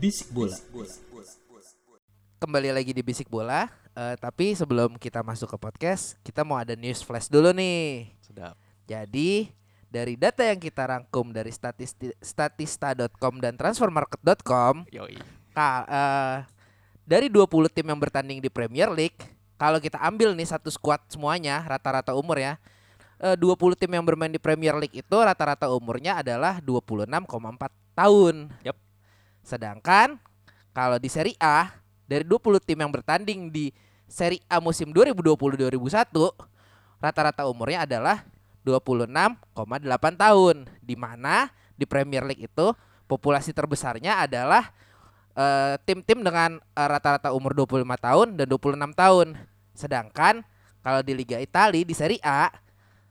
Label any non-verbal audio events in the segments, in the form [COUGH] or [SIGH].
Bisik bola. Kembali lagi di Bisik Bola. Eh, tapi sebelum kita masuk ke podcast, kita mau ada news flash dulu nih. Sedap. Jadi dari data yang kita rangkum dari statisti- statista.com dan transfermarket.com, Yoi. ka- eh, dari 20 tim yang bertanding di Premier League, kalau kita ambil nih satu squad semuanya rata-rata umur ya. eh, 20 tim yang bermain di Premier League itu rata-rata umurnya adalah 26,4 tahun. Yap. Sedangkan kalau di Serie A dari 20 tim yang bertanding di Serie A musim 2020-2021 rata-rata umurnya adalah 26,8 tahun. Di mana di Premier League itu populasi terbesarnya adalah eh, tim-tim dengan eh, rata-rata umur 25 tahun dan 26 tahun. Sedangkan kalau di Liga Italia di Serie A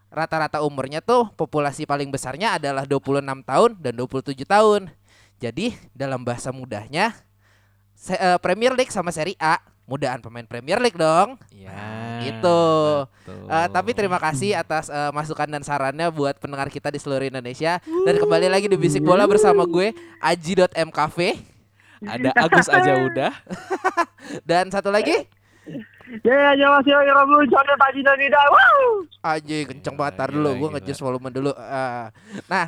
rata-rata umurnya tuh populasi paling besarnya adalah 26 tahun dan 27 tahun. Jadi dalam bahasa mudahnya se- eh, Premier League sama Serie A mudahan pemain Premier League dong. Ya. gitu. betul. Eh, tapi terima kasih atas eh, masukan dan sarannya buat pendengar kita di seluruh Indonesia. Dan kembali lagi di Bisik Bola bersama gue Aji.mkv ada Agus aja udah. [LAUGHS] dan satu lagi Ya, ya, ya masih ya, ya, lagi Rabu, soalnya pagi Paji dah, Wow. Aji kenceng banget tar dulu gua ngejus volume dulu. Eh, nah,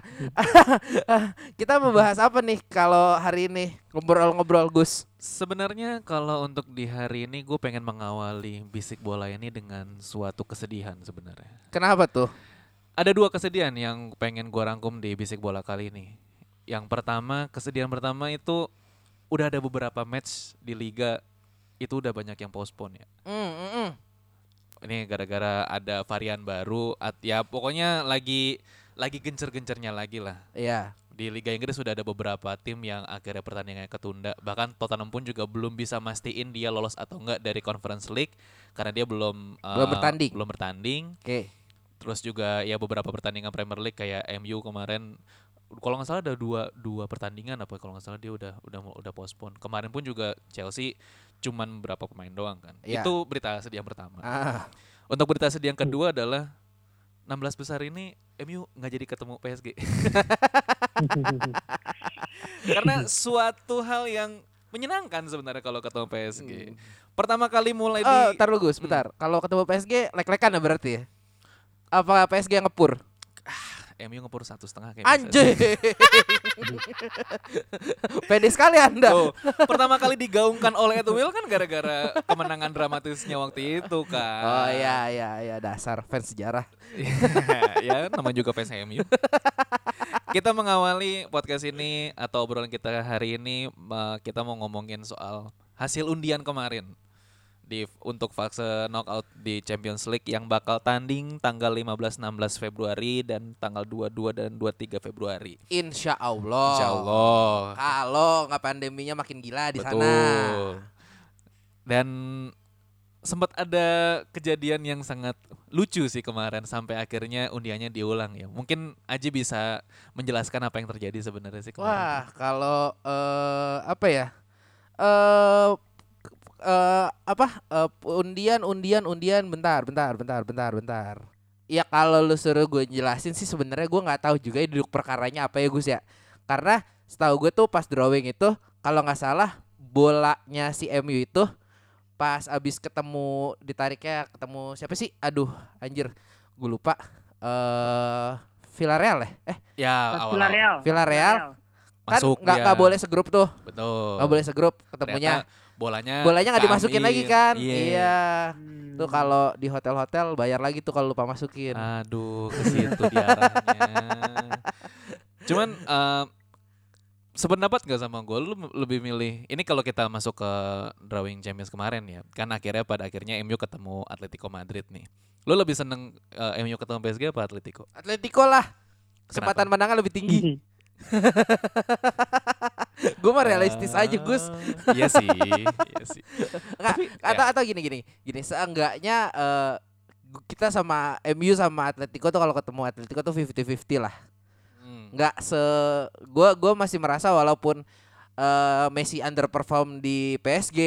[LAUGHS] eh, kita membahas apa nih kalau hari ini ngobrol-ngobrol Gus? Sebenarnya kalau untuk di hari ini gue pengen mengawali bisik bola ini dengan suatu kesedihan sebenarnya. Kenapa tuh? Ada dua kesedihan yang pengen gue rangkum di bisik bola kali ini. Yang pertama, kesedihan pertama itu udah ada beberapa match di liga itu udah banyak yang postpone ya. Mm, mm, mm. Ini gara-gara ada varian baru, at, ya pokoknya lagi lagi gencer-gencernya lagi lah. Iya. Di Liga Inggris sudah ada beberapa tim yang akhirnya pertandingannya ketunda. Bahkan Tottenham pun juga belum bisa mastiin dia lolos atau enggak dari Conference League karena dia belum Belum eh, bertanding. Belum bertanding. Oke. Terus juga ya beberapa pertandingan Premier League kayak MU kemarin kalau nggak salah ada dua dua pertandingan apa kalau nggak salah dia udah udah udah postpone. Kemarin pun juga Chelsea cuman berapa pemain doang kan. Iya. Itu berita sedih yang pertama. Ah, Untuk berita sedih yang kedua adalah 16 besar ini MU nggak jadi ketemu PSG. [LAUGHS] Karena suatu hal yang menyenangkan sebenarnya kalau ketemu PSG. Pertama kali mulai di Oh, tar lu Gus, bentar. Kalau ketemu PSG lek-lekan ya berarti ya? Apa PSG yang ngepur? MU ngepur satu setengah kayak. Anjir. [LAUGHS] Pede sekali Anda. Tuh, pertama kali digaungkan oleh Edu Will kan gara-gara kemenangan dramatisnya waktu itu kan. Oh iya iya iya dasar fans sejarah. [LAUGHS] ya namanya juga fans MU. kita mengawali podcast ini atau obrolan kita hari ini eh, kita mau ngomongin soal hasil undian kemarin di untuk fase knockout di Champions League yang bakal tanding tanggal 15 16 Februari dan tanggal 22 dan 23 Februari. Insya Allah. Insya Allah. Kalau nggak pandeminya makin gila di Betul. sana. Dan sempat ada kejadian yang sangat lucu sih kemarin sampai akhirnya undiannya diulang ya. Mungkin Aji bisa menjelaskan apa yang terjadi sebenarnya sih kemarin. Wah kalau eh apa ya? Eh eh apa? Eh, undian undian undian bentar bentar bentar bentar bentar. Ya kalau lu suruh gue jelasin sih sebenarnya gue nggak tahu juga ya duduk perkaranya apa ya Gus ya. Karena setahu gue tuh pas drawing itu kalau nggak salah bolanya si MU itu pas abis ketemu ditariknya ketemu siapa sih? Aduh anjir gue lupa. Eh Villarreal ya? Eh Ya awal Villarreal. Villarreal kan masuk nggak boleh segrup tuh Betul. nggak boleh segrup ketemunya Ternyata bolanya bolanya nggak dimasukin lagi kan Iya. iya Hmm. tuh kalau di hotel-hotel bayar lagi tuh kalau lupa masukin Aduh, ke situ diarahnya. Cuman eh, sependapat gak sama gue? Lu lebih milih ini kalau kita masuk ke drawing Champions kemarin ya, kan akhirnya pada akhirnya MU ketemu Atletico Madrid nih. Lu lebih seneng eh, MU ketemu PSG apa Atletico? Atletico lah. Kesempatan menangnya lebih tinggi. [LAUGHS] Gue mah realistis aja Gus. Ah, iya sih, iya sih. Nggak, Tapi, atau ya. atau gini gini gini seenggaknya eh, gu- kita sama MU sama Atletico tuh kalau ketemu Atletico tuh 50-50 lah. Hmm. Nggak se gua gua masih merasa walaupun eh, Messi underperform di PSG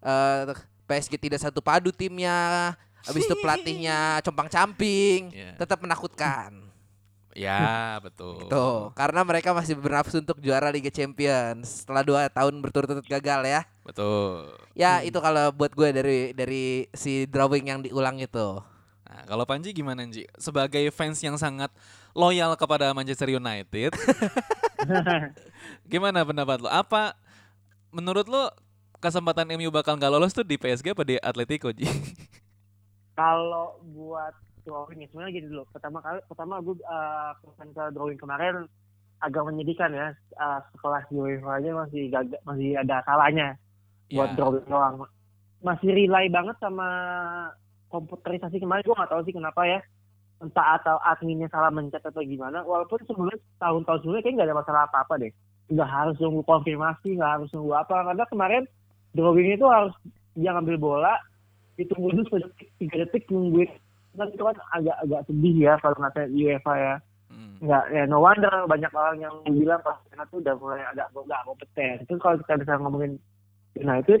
eh, PSG tidak satu padu timnya. Habis itu pelatihnya [LAUGHS] compang-camping, Iya. tetap menakutkan. Ya, betul. Tuh, karena mereka masih bernafsu untuk juara Liga Champions setelah dua tahun berturut-turut gagal ya. Betul. Ya itu kalau buat gue dari dari si drawing yang diulang itu. Nah, kalau Panji gimana Ji? Sebagai fans yang sangat loyal kepada Manchester United, [LAUGHS] gimana pendapat lo? Apa menurut lo kesempatan MU bakal nggak lolos tuh di PSG apa di Atletico Ji? Kalau buat drawing ya sebenarnya gini dulu. Pertama kali pertama gue uh, ke drawing kemarin agak menyedihkan ya. Uh, sekelas UEFA aja masih gagal, masih ada salahnya buat Ya. drawing doang. Masih rely banget sama komputerisasi kemarin gue nggak tahu sih kenapa ya. Entah atau adminnya salah mencet atau gimana. Walaupun sebelumnya tahun-tahun sebelumnya kayaknya nggak ada masalah apa-apa deh. Nggak harus nunggu konfirmasi, nggak harus nunggu apa. Karena kemarin drawing itu harus dia ngambil bola, ditunggu dulu sepuluh detik, tiga detik nungguin. Kan itu kan agak-agak sedih ya kalau ngata UEFA ya. Hmm. Nggak, ya no wonder banyak orang yang bilang pas United tuh udah mulai agak nggak kompeten. Itu kalau kita bisa ngomongin United,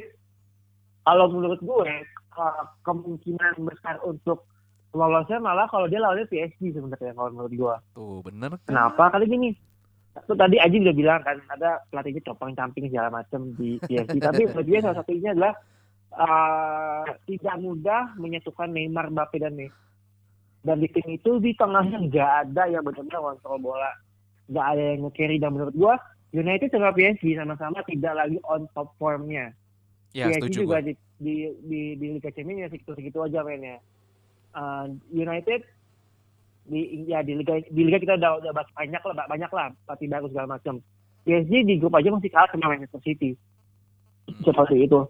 kalau menurut gue ke- kemungkinan besar untuk lolosnya malah kalau dia lawannya PSG sebenarnya kalau menurut gue. Tuh, bener. kan? Kenapa? Kali gini. Itu tadi Aji udah bilang kan ada pelatihnya copang camping segala macam di PSG. Tapi menurut dia salah satunya adalah eh, tidak mudah menyatukan Neymar, Mbappe dan Messi. Dan di tim itu di tengahnya nggak ada yang benar-benar kontrol bola, nggak ada yang nge-carry. Dan menurut gua United sama PSG sama-sama tidak lagi on top formnya. Ya, PSG juga gua. di, di, di, di Liga Champions ya segitu-segitu aja mainnya. Uh, United di ya di liga di liga kita udah udah bahas banyak lah banyak lah pelatih baru segala macam. PSG di grup aja masih kalah sama Manchester City. Seperti itu.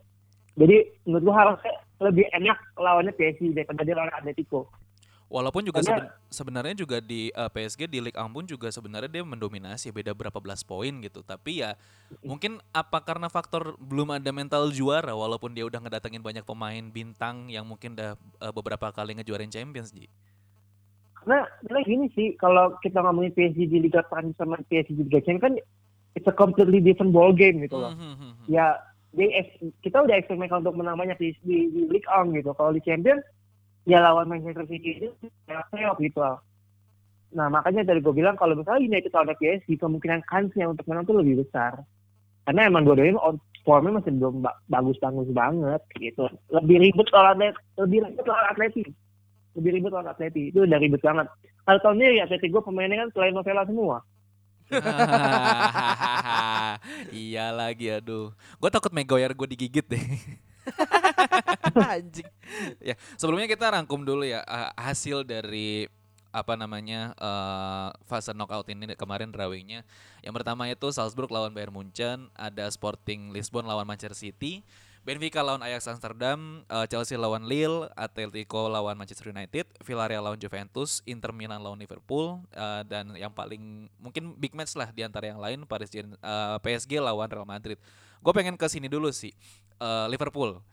Jadi menurut gua harusnya lebih enak lawannya PSG daripada dia lawan Atletico. Walaupun juga Karena- seben- sebenarnya juga di eh, PSG di Ligue 1 pun juga sebenarnya dia mendominasi beda berapa belas poin gitu. Tapi ya mungkin apa karena faktor belum ada mental juara walaupun dia udah ngedatengin banyak pemain bintang yang mungkin udah eh, beberapa kali ngejuarin Champions Ji. Karena karena gini sih kalau kita ngomongin PSG di Liga Prancis sama PSG di Liga Champions kan it's a completely different ball game gitu loh. Hmm, hmm, hmm. ya di kita udah eksperimen untuk menang banyak di di, di League On gitu. Kalau di Champion ya lawan Manchester City itu ya playoff gitu. Nah makanya tadi gue bilang kalau misalnya United lawan PSG kemungkinan kansnya untuk menang tuh lebih besar. Karena emang dua-duanya formnya masih belum ba- bagus-bagus banget gitu. Lebih ribet lawan lebih ribet lawan Atleti. Lebih ribet lawan Atleti. Itu udah ribet banget. Kalau tahun ini ya Atleti gue pemainnya kan selain novela semua. [LAUGHS] iya lagi aduh. Gue takut Maguire gue digigit deh. [LAUGHS] Anjing. ya sebelumnya kita rangkum dulu ya eh, hasil dari apa namanya eh, fase knockout ini kemarin drawingnya. Yang pertama itu Salzburg lawan Bayern Munchen, ada Sporting Lisbon lawan Manchester City, Benfica lawan Ajax Amsterdam, eh, Chelsea lawan Lille, Atletico lawan Manchester United, Villarreal lawan Juventus, Inter Milan lawan Liverpool, eh, dan yang paling mungkin big match lah di antara yang lain Paris Gen- eh, PSG lawan Real Madrid. Gue pengen ke sini dulu sih, eh, Liverpool.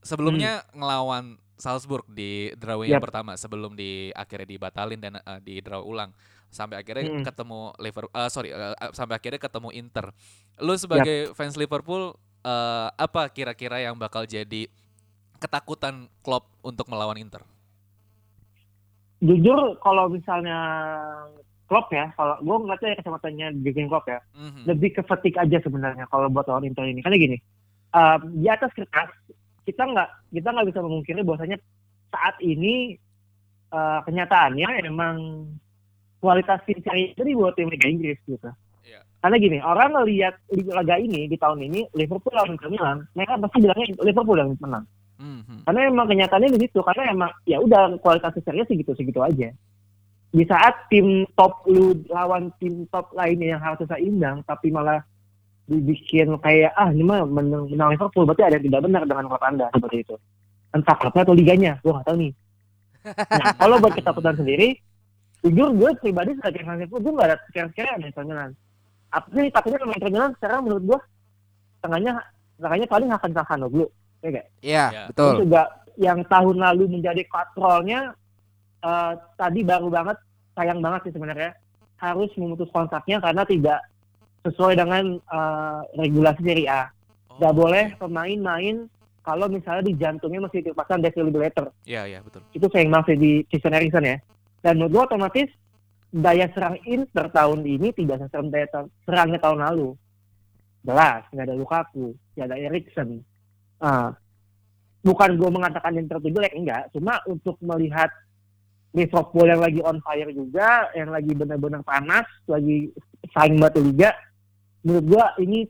Sebelumnya ngelawan Salzburg di yang Yap. pertama sebelum di akhirnya dibatalin dan eh, di draw ulang sampai akhirnya Mm. ketemu Liverpool sorry eh, eh, sampai akhirnya ketemu Inter. Lu sebagai fans Liverpool eh, apa kira-kira yang bakal jadi ketakutan Klopp untuk melawan Inter? Jujur kalau misalnya Klopp ya, kalau gue ngeliatnya ya kacamatanya Jurgen Klopp ya, Mhm. lebih ke fatigue aja sebenarnya kalau buat lawan Inter ini. Karena gini, eh, di atas kertas kita nggak kita nggak bisa memungkiri bahwasanya saat ini eh, kenyataannya emang kualitas tim Serie A bawah tim Liga Inggris gitu. Karena gini, orang ngelihat liga laga ini di tahun ini Liverpool lawan Inter Milan, mereka pasti bilangnya Liverpool yang menang. Mhm. Karena emang kenyataannya di situ, karena emang ya udah kualitas Serie A segitu-segitu aja. di saat tim top lu lawan tim top lainnya yang harusnya seimbang tapi malah dibikin kayak ah ini mah menang, menang Liverpool berarti ada yang tidak benar dengan klub anda seperti itu entah klubnya atau liganya gue nggak tahu nih nah kalau buat ketakutan sendiri jujur gue pribadi sebagai fans Liverpool gue nggak ada sekian-sekian Inter Milan apa sih takutnya Inter Milan sekarang menurut gue tengahnya tengahnya paling akan Calhanoglu ya gak? Iya, Ya. betul. Terus juga yang tahun lalu menjadi kontrolnya eh, tadi baru banget sayang banget sih sebenarnya harus memutus kontraknya karena tidak sesuai dengan eh, regulasi Serie A. Oh, Gak boleh pemain main kalau misalnya di jantungnya masih dipasang defibrillator. Iya, iya, betul. Itu sayang banget sih di Christian Eriksen ya. Dan menurut gua otomatis daya serang Inter tahun ini tidak seserem daya serangnya tahun lalu. Jelas, nggak ada Lukaku, nggak ada Eriksen. Ah, bukan gue mengatakan Inter itu jelek, enggak. Cuma untuk melihat Liverpool yang lagi on fire juga, yang lagi benar-benar panas, lagi saing batu liga, menurut gua ini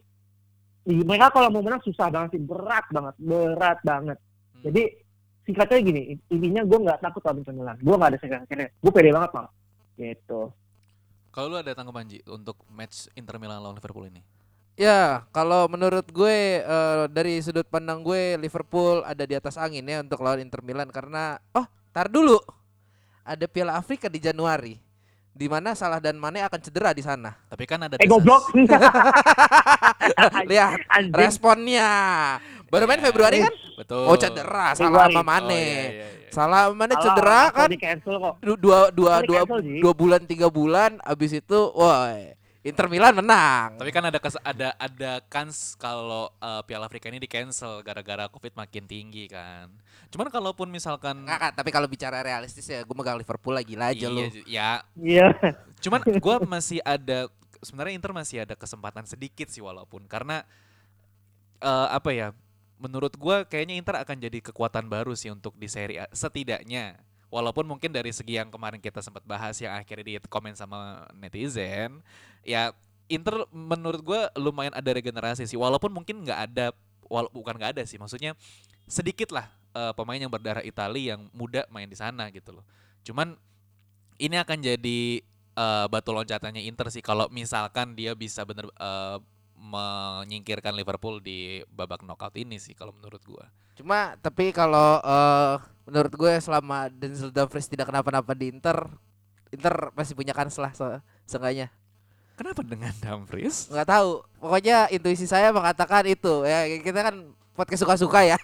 mereka kalau mau menang susah banget sih, berat banget, berat banget. Hmm. Jadi singkatnya gini, intinya gue nggak takut lawan Inter Milan, gue nggak ada sekiranya, gue pede banget malah. Gitu. Kalau lu ada tanggapan Ji untuk match Inter Milan lawan Liverpool ini? Ya, kalau menurut gue eh, dari sudut pandang gue Liverpool ada di atas angin ya untuk lawan Inter Milan karena oh, tar dulu. Ada Piala Afrika di Januari. Di mana Salah dan Mane akan cedera di sana. Tapi kan ada Eh goblok. [LAUGHS] Lihat responnya. Baru main Februari kan? Betul. Oh, cedera Salah sama Oh, Mane. iya, iya, iya. Salah sama Mane cedera kan? di cancel kok. Du- Dua dua Di dua dua bulan tiga bulan abis itu wah Inter Milan menang. Tapi kan ada kes- ada ada kans kalau eh, Piala Afrika ini di cancel gara-gara Covid makin tinggi kan. Cuman kalaupun misalkan Nggak, Kak, tapi kalau bicara realistis ya gue megang Liverpool lagi aja iya, lu. ya Iya. Cuman [LAUGHS] gua masih ada sebenarnya Inter masih ada kesempatan sedikit sih walaupun karena eh, apa ya? Menurut gua kayaknya Inter akan jadi kekuatan baru sih untuk di Serie A setidaknya. Walaupun mungkin dari segi yang kemarin kita sempat bahas yang akhirnya di komen sama netizen, ya Inter menurut gua lumayan ada regenerasi sih. Walaupun mungkin nggak ada, wala- bukan nggak ada sih, maksudnya sedikit lah eh, pemain yang berdarah Itali yang muda main di sana gitu loh. Cuman ini akan jadi eh, batu loncatannya Inter sih kalau misalkan dia bisa bener eh, menyingkirkan Liverpool di babak knockout ini sih kalau menurut gua. Cuma tapi kalau eh, menurut gue selama Denzel Dumfries tidak kenapa-napa di Inter, Inter masih punya kans lah se seenggaknya. Kenapa dengan Dumfries? Nggak tahu. Pokoknya intuisi saya mengatakan itu ya kita kan podcast suka-suka ya.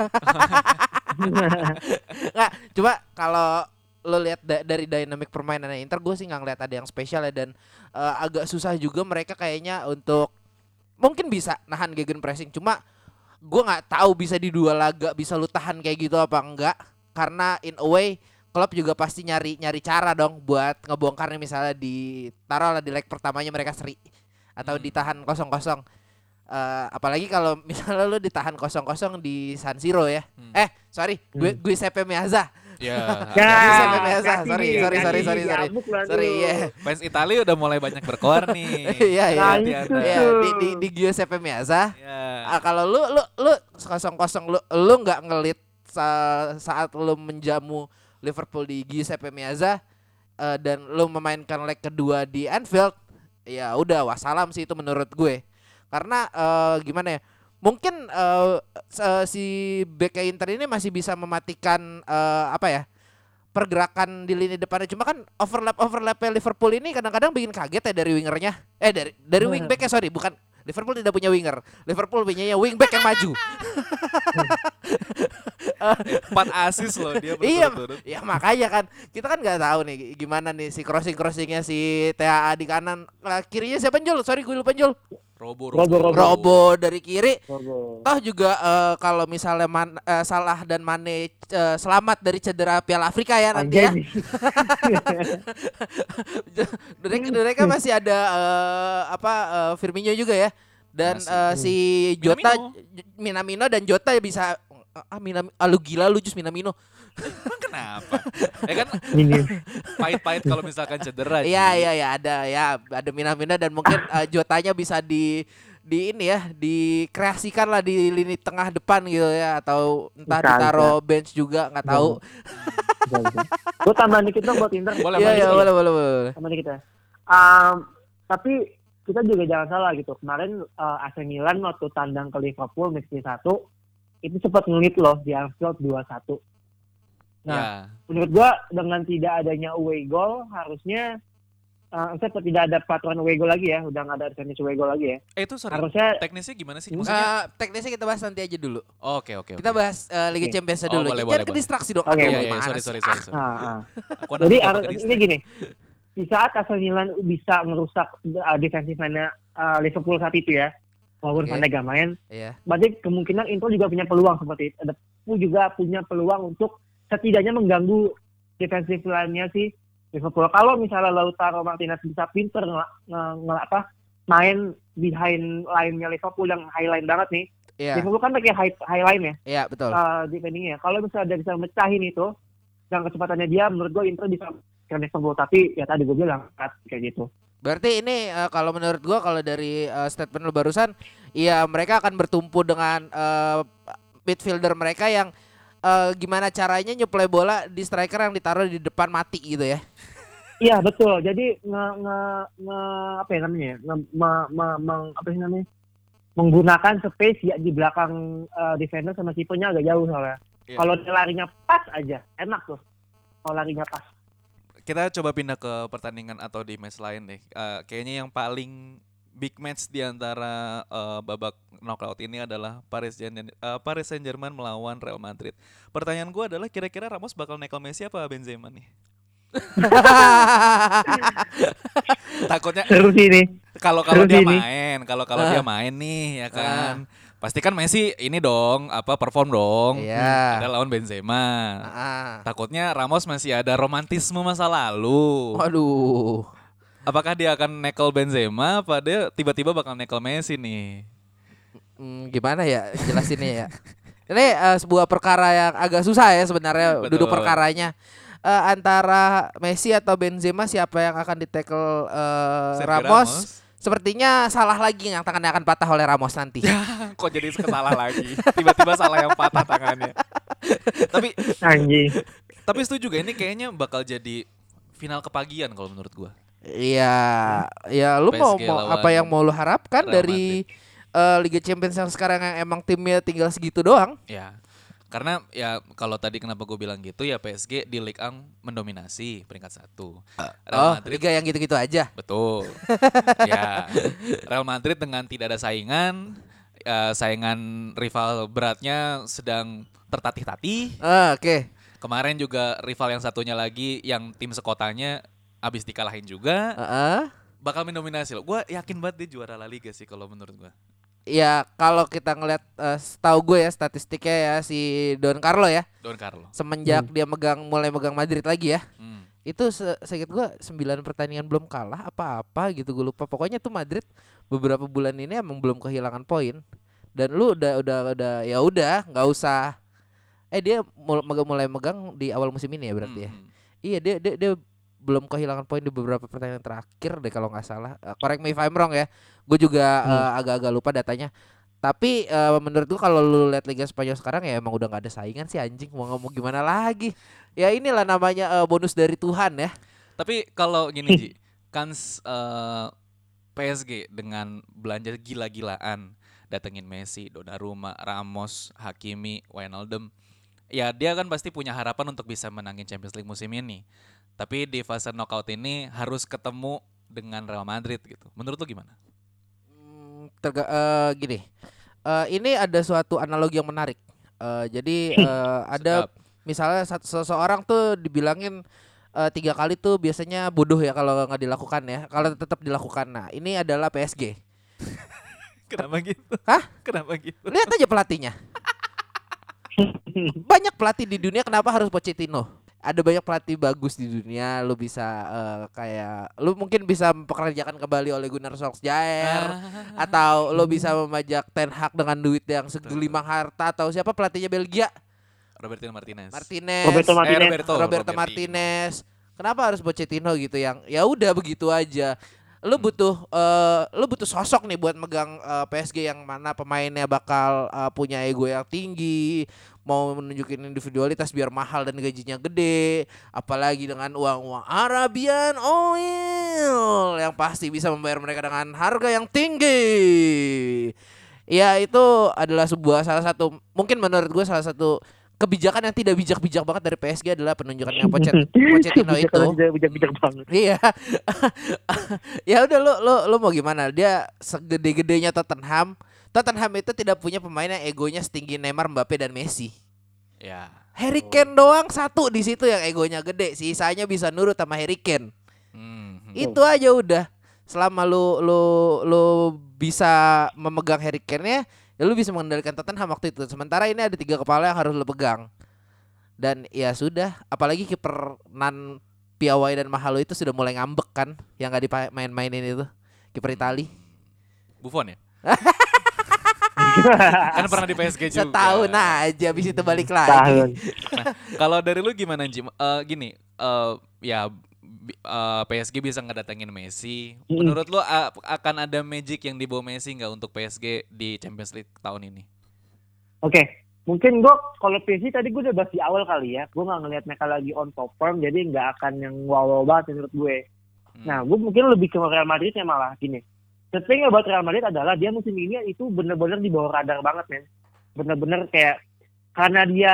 [LAUGHS] Nggak, cuma kalau lo lihat da- dari dynamic permainannya Inter gue sih nggak ngeliat ada yang spesial ya dan eh, agak susah juga mereka kayaknya untuk mungkin bisa nahan gegen pressing cuma gue nggak tahu bisa di dua laga bisa lu tahan kayak gitu apa enggak. Karena in a way klub juga pasti nyari nyari cara dong buat ngebongkarnya. Misalnya di taruh lah di leg pertamanya mereka seri atau Hmm. ditahan kosong kosong Eh, apalagi kalau [LAUGHS] misalnya lu ditahan kosong kosong di San Siro ya. Hmm. eh sorry gue gue Sepe Meazza Ya. [LAUGHS] Ya, Bisa, sorry, sorry, sorry, sorry, sorry. sorry ya Fans Italia udah mulai banyak berkoar nih. [LAUGHS] Iya iya. Nah. Iya, di di di Giuseppe Meazza. Ya. Ah, kalau lu lu lu kosong kosong lu lu nggak ngelit sa- saat lu menjamu Liverpool di Giuseppe Meazza eh, dan lu memainkan leg kedua di Anfield, ya udah wassalam sih itu menurut gue. Karena eh, gimana ya? Mungkin eh, se- si bek Inter ini masih bisa mematikan eh, apa ya? pergerakan di lini depannya. Cuma kan overlap overlap Liverpool ini kadang-kadang bikin kaget ya dari wingernya. Eh dari dari wingback ya sorry bukan. Liverpool tidak punya winger. Liverpool punya wingback yang maju. [LAUGHS] Empat asis loh dia iya ya makanya kan. Kita kan nggak tahu nih gimana nih si crossing crossingnya si TAA di kanan. Nah, kirinya siapa Jul? Sorry gue lupa Jul Robo Robo, Robo. Robo dari kiri Robo. toh juga eh, kalau misalnya Man- eh, Salah dan Mane eh, selamat dari cedera Piala Afrika ya nanti ya [LAUGHS] mereka, mereka masih ada eh, apa eh, Firmino juga ya dan Masih. eh, si Jota Minamino. Minamino dan Jota bisa ah Minam ah, lu gila lu Jus Minamino Emang kenapa? ya kan Ini. pahit-pahit kalau misalkan cedera. Iya iya iya ada ya ada Minamino dan mungkin [COUGHS] eh, Jotanya bisa di di ini ya dikreasikan lah di lini tengah depan gitu ya atau entah Bisa, ditaruh bench juga nggak tahu. Gue tambahan dikit dong buat Inter. Boleh, Iya boleh, iya boleh. boleh boleh dikit ya. Um, tapi kita juga jangan salah gitu. Kemarin uh, AC Milan waktu tandang ke Liverpool match satu itu sempat ngelit loh di Anfield 2-1. Nah, Ya. menurut gua dengan tidak adanya away goal harusnya uh, saya tidak ada peraturan away goal lagi ya, udah nggak ada definisi away goal lagi ya. Eh itu sorry. Harusnya Teknisnya gimana sih? Hmm. Maksudnya? Eh, teknisnya kita bahas nanti aja dulu. Oke oke. Kita oke. bahas eh, Liga Oke. Champions Oh, dulu. boleh, Jangan boleh, ke boleh. distraksi dong. Oke, Iya Aduh, iya gimana sorry sih? sorry sorry. sorry. ah, ah. Aku Jadi harus ini gini. Di saat AC Milan bisa merusak uh, defensive line uh, Liverpool saat itu ya, walaupun. Van Dijk gak main, Iya. berarti kemungkinan Inter juga punya peluang seperti itu. Ada juga punya peluang untuk setidaknya mengganggu defensive line-nya si Liverpool. Kalau misalnya Lautaro Martinez bisa pinter nge, nge- nge- apa main behind line-nya Liverpool yang high line banget nih. Iya. Liverpool kan pakai high, high line ya Iya, betul. uh, defendingnya. Kalau misalnya dia bisa mecahin itu dengan kecepatannya dia, menurut gue Inter bisa ke Liverpool. Tapi ya tadi gue bilang kayak gitu. Berarti ini eh, kalau menurut gua kalau dari eh, statement lu barusan, iya mereka akan bertumpu dengan eh, midfielder mereka yang eh, gimana caranya nyuplai bola di striker yang ditaruh di depan mati gitu ya. Iya betul. Jadi nge, nge, nge- apa ya namanya? Nge, me- me- meng- apa sih namanya? Menggunakan space ya di belakang uh, defender sama tipenya agak jauh soalnya. Iya. Kalau larinya pas aja, enak tuh. Kalau larinya pas. Kita coba pindah ke pertandingan atau di match lain deh. Eh, kayaknya yang paling big match di antara eh, babak knockout ini adalah Paris Saint eh, Paris Saint-Germain melawan Real Madrid. Pertanyaan gua adalah kira-kira Ramos bakal nekel Messi apa Benzema nih? [LAUGHS] Takutnya Seru sih ini. kalau kalau dia ini. main, kalau kalau dia Ah. main nih ya kan. Pasti kan Messi ini dong, apa perform dong. Iya. Ada lawan Benzema. Ah. Takutnya Ramos masih ada romantisme masa lalu. Waduh. Apakah dia akan nekel Benzema apa dia tiba-tiba bakal nekel Messi nih? Hmm, gimana ya jelasinnya ya? [LAUGHS] Ini eh, sebuah perkara yang agak susah ya sebenarnya Betul. duduk perkaranya. Eh, antara Messi atau Benzema siapa yang akan ditekel eh, Sergio Ramos? Sepertinya salah lagi yang tangannya akan patah oleh Ramos nanti. [LAUGHS] Kok jadi salah lagi? Tiba-tiba salah yang patah tangannya. tapi Anjing. tapi setuju juga ini kayaknya bakal jadi final kepagian kalau menurut gua. Iya, ya lu mau, PSG mau apa yang mau lu harapkan Real dari eh, Liga Champions yang sekarang yang emang timnya tinggal segitu doang? Ya. Karena ya kalau tadi kenapa gue bilang gitu ya PSG di Ligue 1 mendominasi peringkat satu. Real oh, Madrid liga yang gitu-gitu aja. Betul. [LAUGHS] ya. Real Madrid dengan tidak ada saingan, eh, saingan rival beratnya sedang tertatih-tatih. Ah, Oke. Kemarin juga rival yang satunya lagi yang tim sekotanya habis dikalahin juga, Heeh. bakal mendominasi loh. Gue yakin banget dia juara La Liga sih kalau menurut gue. Ya kalau kita ngeliat eh, setahu gue ya statistiknya ya si Don Carlo ya Don Carlo. semenjak dia megang mulai megang Madrid lagi ya Hmm. itu se seinget gue 9 pertandingan belum kalah apa-apa gitu gue lupa pokoknya tuh Madrid beberapa bulan ini emang belum kehilangan poin dan lu udah udah udah ya udah nggak usah eh dia mulai megang di awal musim ini ya berarti ya Hmm. iya dia dia dia belum kehilangan poin di beberapa pertandingan terakhir deh kalau nggak salah. Eh, correct me if I'm wrong ya. Gue juga eh, agak-agak lupa datanya. Tapi eh, menurut gua kalau lu lihat Liga Spanyol sekarang ya emang udah nggak ada saingan sih anjing. Mau ngomong gimana lagi? Ya inilah namanya eh, bonus dari Tuhan ya. Tapi kalau gini Ji, kans eh, PSG dengan belanja gila-gilaan datengin Messi, Donnarumma, Ramos, Hakimi, Wijnaldum. Ya dia kan pasti punya harapan untuk bisa menangin Champions League musim ini. Tapi di fase knockout ini harus ketemu dengan Real Madrid gitu. Menurut lu gimana? Hmm, terga- eh, gini Eh, ini ada suatu analogi yang menarik Eh, jadi [CLEARS THROAT] eh, ada Sedap. misalnya satu seseorang tuh dibilangin eh, tiga kali tuh biasanya bodoh ya kalau nggak dilakukan ya kalau tetap dilakukan nah ini adalah PSG [LAUGHS] Kenapa gitu? Hah? Kenapa gitu? lihat aja pelatihnya [LAUGHS] banyak pelatih di dunia kenapa harus Pochettino ada banyak pelatih bagus di dunia lu bisa eh, kayak lu mungkin bisa mempekerjakan kembali oleh Gunnar Solskjaer [LAUGHS] atau lo bisa memajak Ten Hag dengan duit yang segelimang harta atau siapa pelatihnya Belgia Roberto Martinez. Martinez Roberto Eh, Martinez. Roberto, Roberto Robertino. Martinez. Kenapa harus Pochettino gitu yang ya udah begitu aja. Lu butuh eh lu butuh sosok nih buat megang eh, PSG yang mana pemainnya bakal eh, punya ego yang tinggi, mau menunjukin individualitas biar mahal dan gajinya gede, apalagi dengan uang-uang Arabian Oil yang pasti bisa membayar mereka dengan harga yang tinggi. Ya itu adalah sebuah salah satu mungkin menurut gue salah satu kebijakan yang tidak bijak-bijak banak dari PSG adalah penunjukannya Pochet- [LAUGHS] Pochettino itu. bijak-bijak banget. Iya. [LAUGHS] ya udah lu lu lu mau gimana? Dia segede-gedenya Tottenham. Tottenham itu tidak punya pemain yang egonya setinggi Neymar, Mbappe dan Messi. Ya. Harry Kane doang satu di situ yang egonya gede, sisanya bisa nurut sama Harry Kane. Hmm, hmm. Itu aja udah. Selama lu lu lu bisa memegang Harry Kane-nya, ya lu bisa mengendalikan Tottenham waktu itu. Sementara ini ada tiga kepala yang harus lu pegang. Dan ya sudah, apalagi kiper nan piawai dan Mahalo itu sudah mulai ngambek kan, yang nggak dimain-mainin itu. Kiper Itali. Buffon ya? [LAUGHS] kan pernah di PSG juga. Setahun aja habis itu balik Tahun. lagi. Kalau dari lu gimana Jim? Eh, gini, eh, ya bi- eh, PSG bisa ngedatengin Messi. Mm. Menurut lu a- akan ada magic yang dibawa Messi nggak untuk PSG di Champions League tahun ini? Oke, mungkin gua kalau PSG tadi gue udah bahas di awal kali ya. Gue nggak ngelihat mereka lagi on top form, jadi nggak akan yang wow wow banget menurut gue. Hmm. Nah, gue mungkin lebih ke Real Madrid ya malah gini. The thing about Real Madrid adalah dia musim ini itu bener-bener di bawah radar banget men. Bener-bener kayak karena dia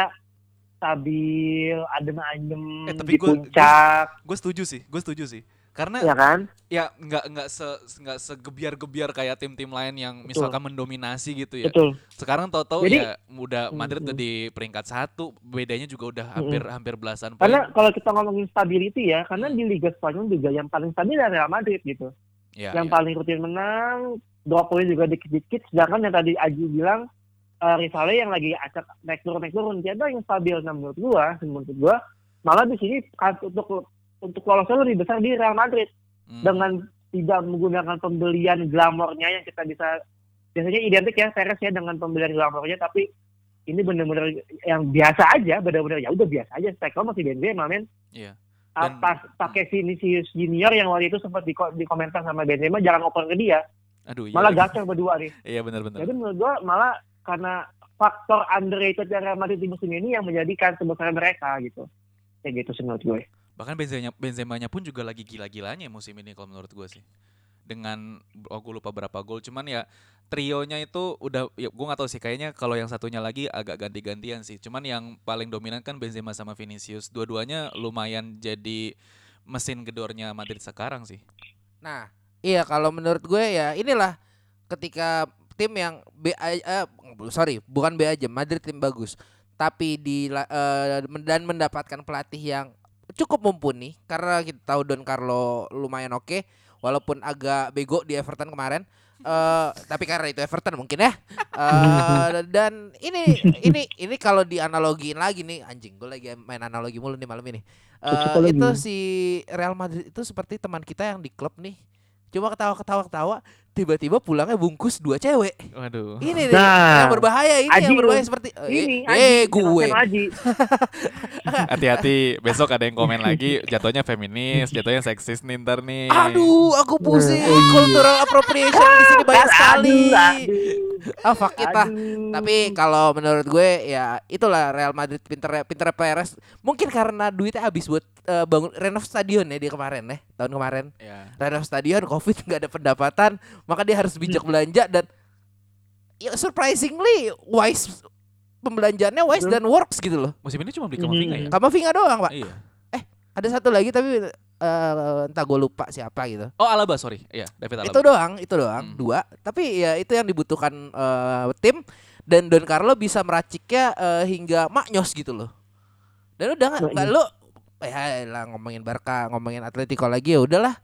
stabil, adem ayem Eh, tapi di gua- puncak, Gue setuju sih, gue setuju sih. Karena ya kan? ya nggak nggak se nggak segebiar-gebiar kayak tim-tim lain yang misalkan mendominasi gitu ya. Betul. Sekarang tahu-tahu ya udah Madrid Mm, di peringkat satu, bedanya juga udah hampir hampir belasan Karena poin. kalau kita ngomongin stability ya, karena di Liga Spanyol juga yang paling stabil adalah Real Madrid gitu. Ya, yang ya. paling rutin menang, dua poin juga dikit-dikit. Sedangkan yang tadi Aji bilang eh Rivale yang lagi acak naik turun naik turun, tiada yang stabil. Nah menurut gua, menurut gua malah di sini kan untuk untuk lolosnya lebih besar di Real Madrid Hmm. dengan tidak menggunakan pembelian glamornya yang kita bisa biasanya identik ya Perez ya dengan pembelian glamornya tapi ini benar-benar yang biasa aja benar-benar ya udah biasa aja Spekor masih Benzema men Iya. Ah, Dan- pas pakai Vinicius Junior yang waktu itu sempat di, di komentar sama Benzema jangan open ke dia Aduh, iya. malah gacor berdua nih Iya benar-benar. jadi menurut gua malah karena faktor underrated yang Real Madrid di musim ini yang menjadikan sebesar mereka gitu kayak gitu sih menurut gue Bahkan Benzema Benzemanya pun juga lagi gila-gilanya musim ini kalau menurut gue sih. Dengan oh gue lupa berapa gol, cuman ya trionya itu udah ya gue nggak tahu sih kayaknya kalau yang satunya lagi agak ganti-gantian sih. Cuman yang paling dominan kan Benzema sama Vinicius. Dua-duanya lumayan jadi mesin gedornya Madrid sekarang sih. Nah, iya kalau menurut gue ya inilah ketika tim yang B eh, sorry bukan B aja Madrid tim bagus. Tapi di la- men- dan mendapatkan pelatih yang cukup mumpuni karena kita tahu Don Carlo lumayan oke walaupun agak bego di Everton kemarin. Eh tapi karena itu Everton mungkin ya. Eh, dan ini ini ini kalau dianalogiin lagi nih anjing gue lagi main analogi mulu nih malam ini. Eh, Psikologi. itu si Real Madrid itu seperti teman kita yang di klub nih. Cuma ketawa-ketawa ketawa tiba-tiba pulangnya bungkus dua cewek Waduh. ini nih Nah, yang berbahaya ini Aji yang berbahaya lu. seperti eh, ini eh Aji, gue [LAUGHS] Hati-hati besok ada yang komen lagi jatuhnya feminis, jatuhnya seksis nih ntar nih. aduh aku pusing Nah, iya. cultural appropriation di sini banyak sekali ah fuck it ah. aduh. Tapi kalau menurut gue ya itulah Real Madrid pinter pinter Perez. Mungkin karena duitnya habis buat eh, bangun renov stadion ya dia kemarin ya, tahun kemarin. Ya. Renov stadion, Covid [LAUGHS] nggak ada pendapatan, maka dia harus bijak belanja dan ya surprisingly wise pembelanjaannya wise Hmm. dan works gitu loh. Musim ini cuma beli Kamavinga ya? Kamavinga doang, Pak. Iya. Ada satu lagi tapi eh, entah gue lupa siapa gitu. Oh Alaba sorry, iya David Alaba. Itu doang, itu doang, Hmm. dua. Tapi ya itu yang dibutuhkan eh, tim dan Don Carlo bisa meraciknya eh, hingga maknyos gitu loh. Dan udah nggak nggak lo ya lah ngomongin Barca, ngomongin Atletico lagi ya udahlah.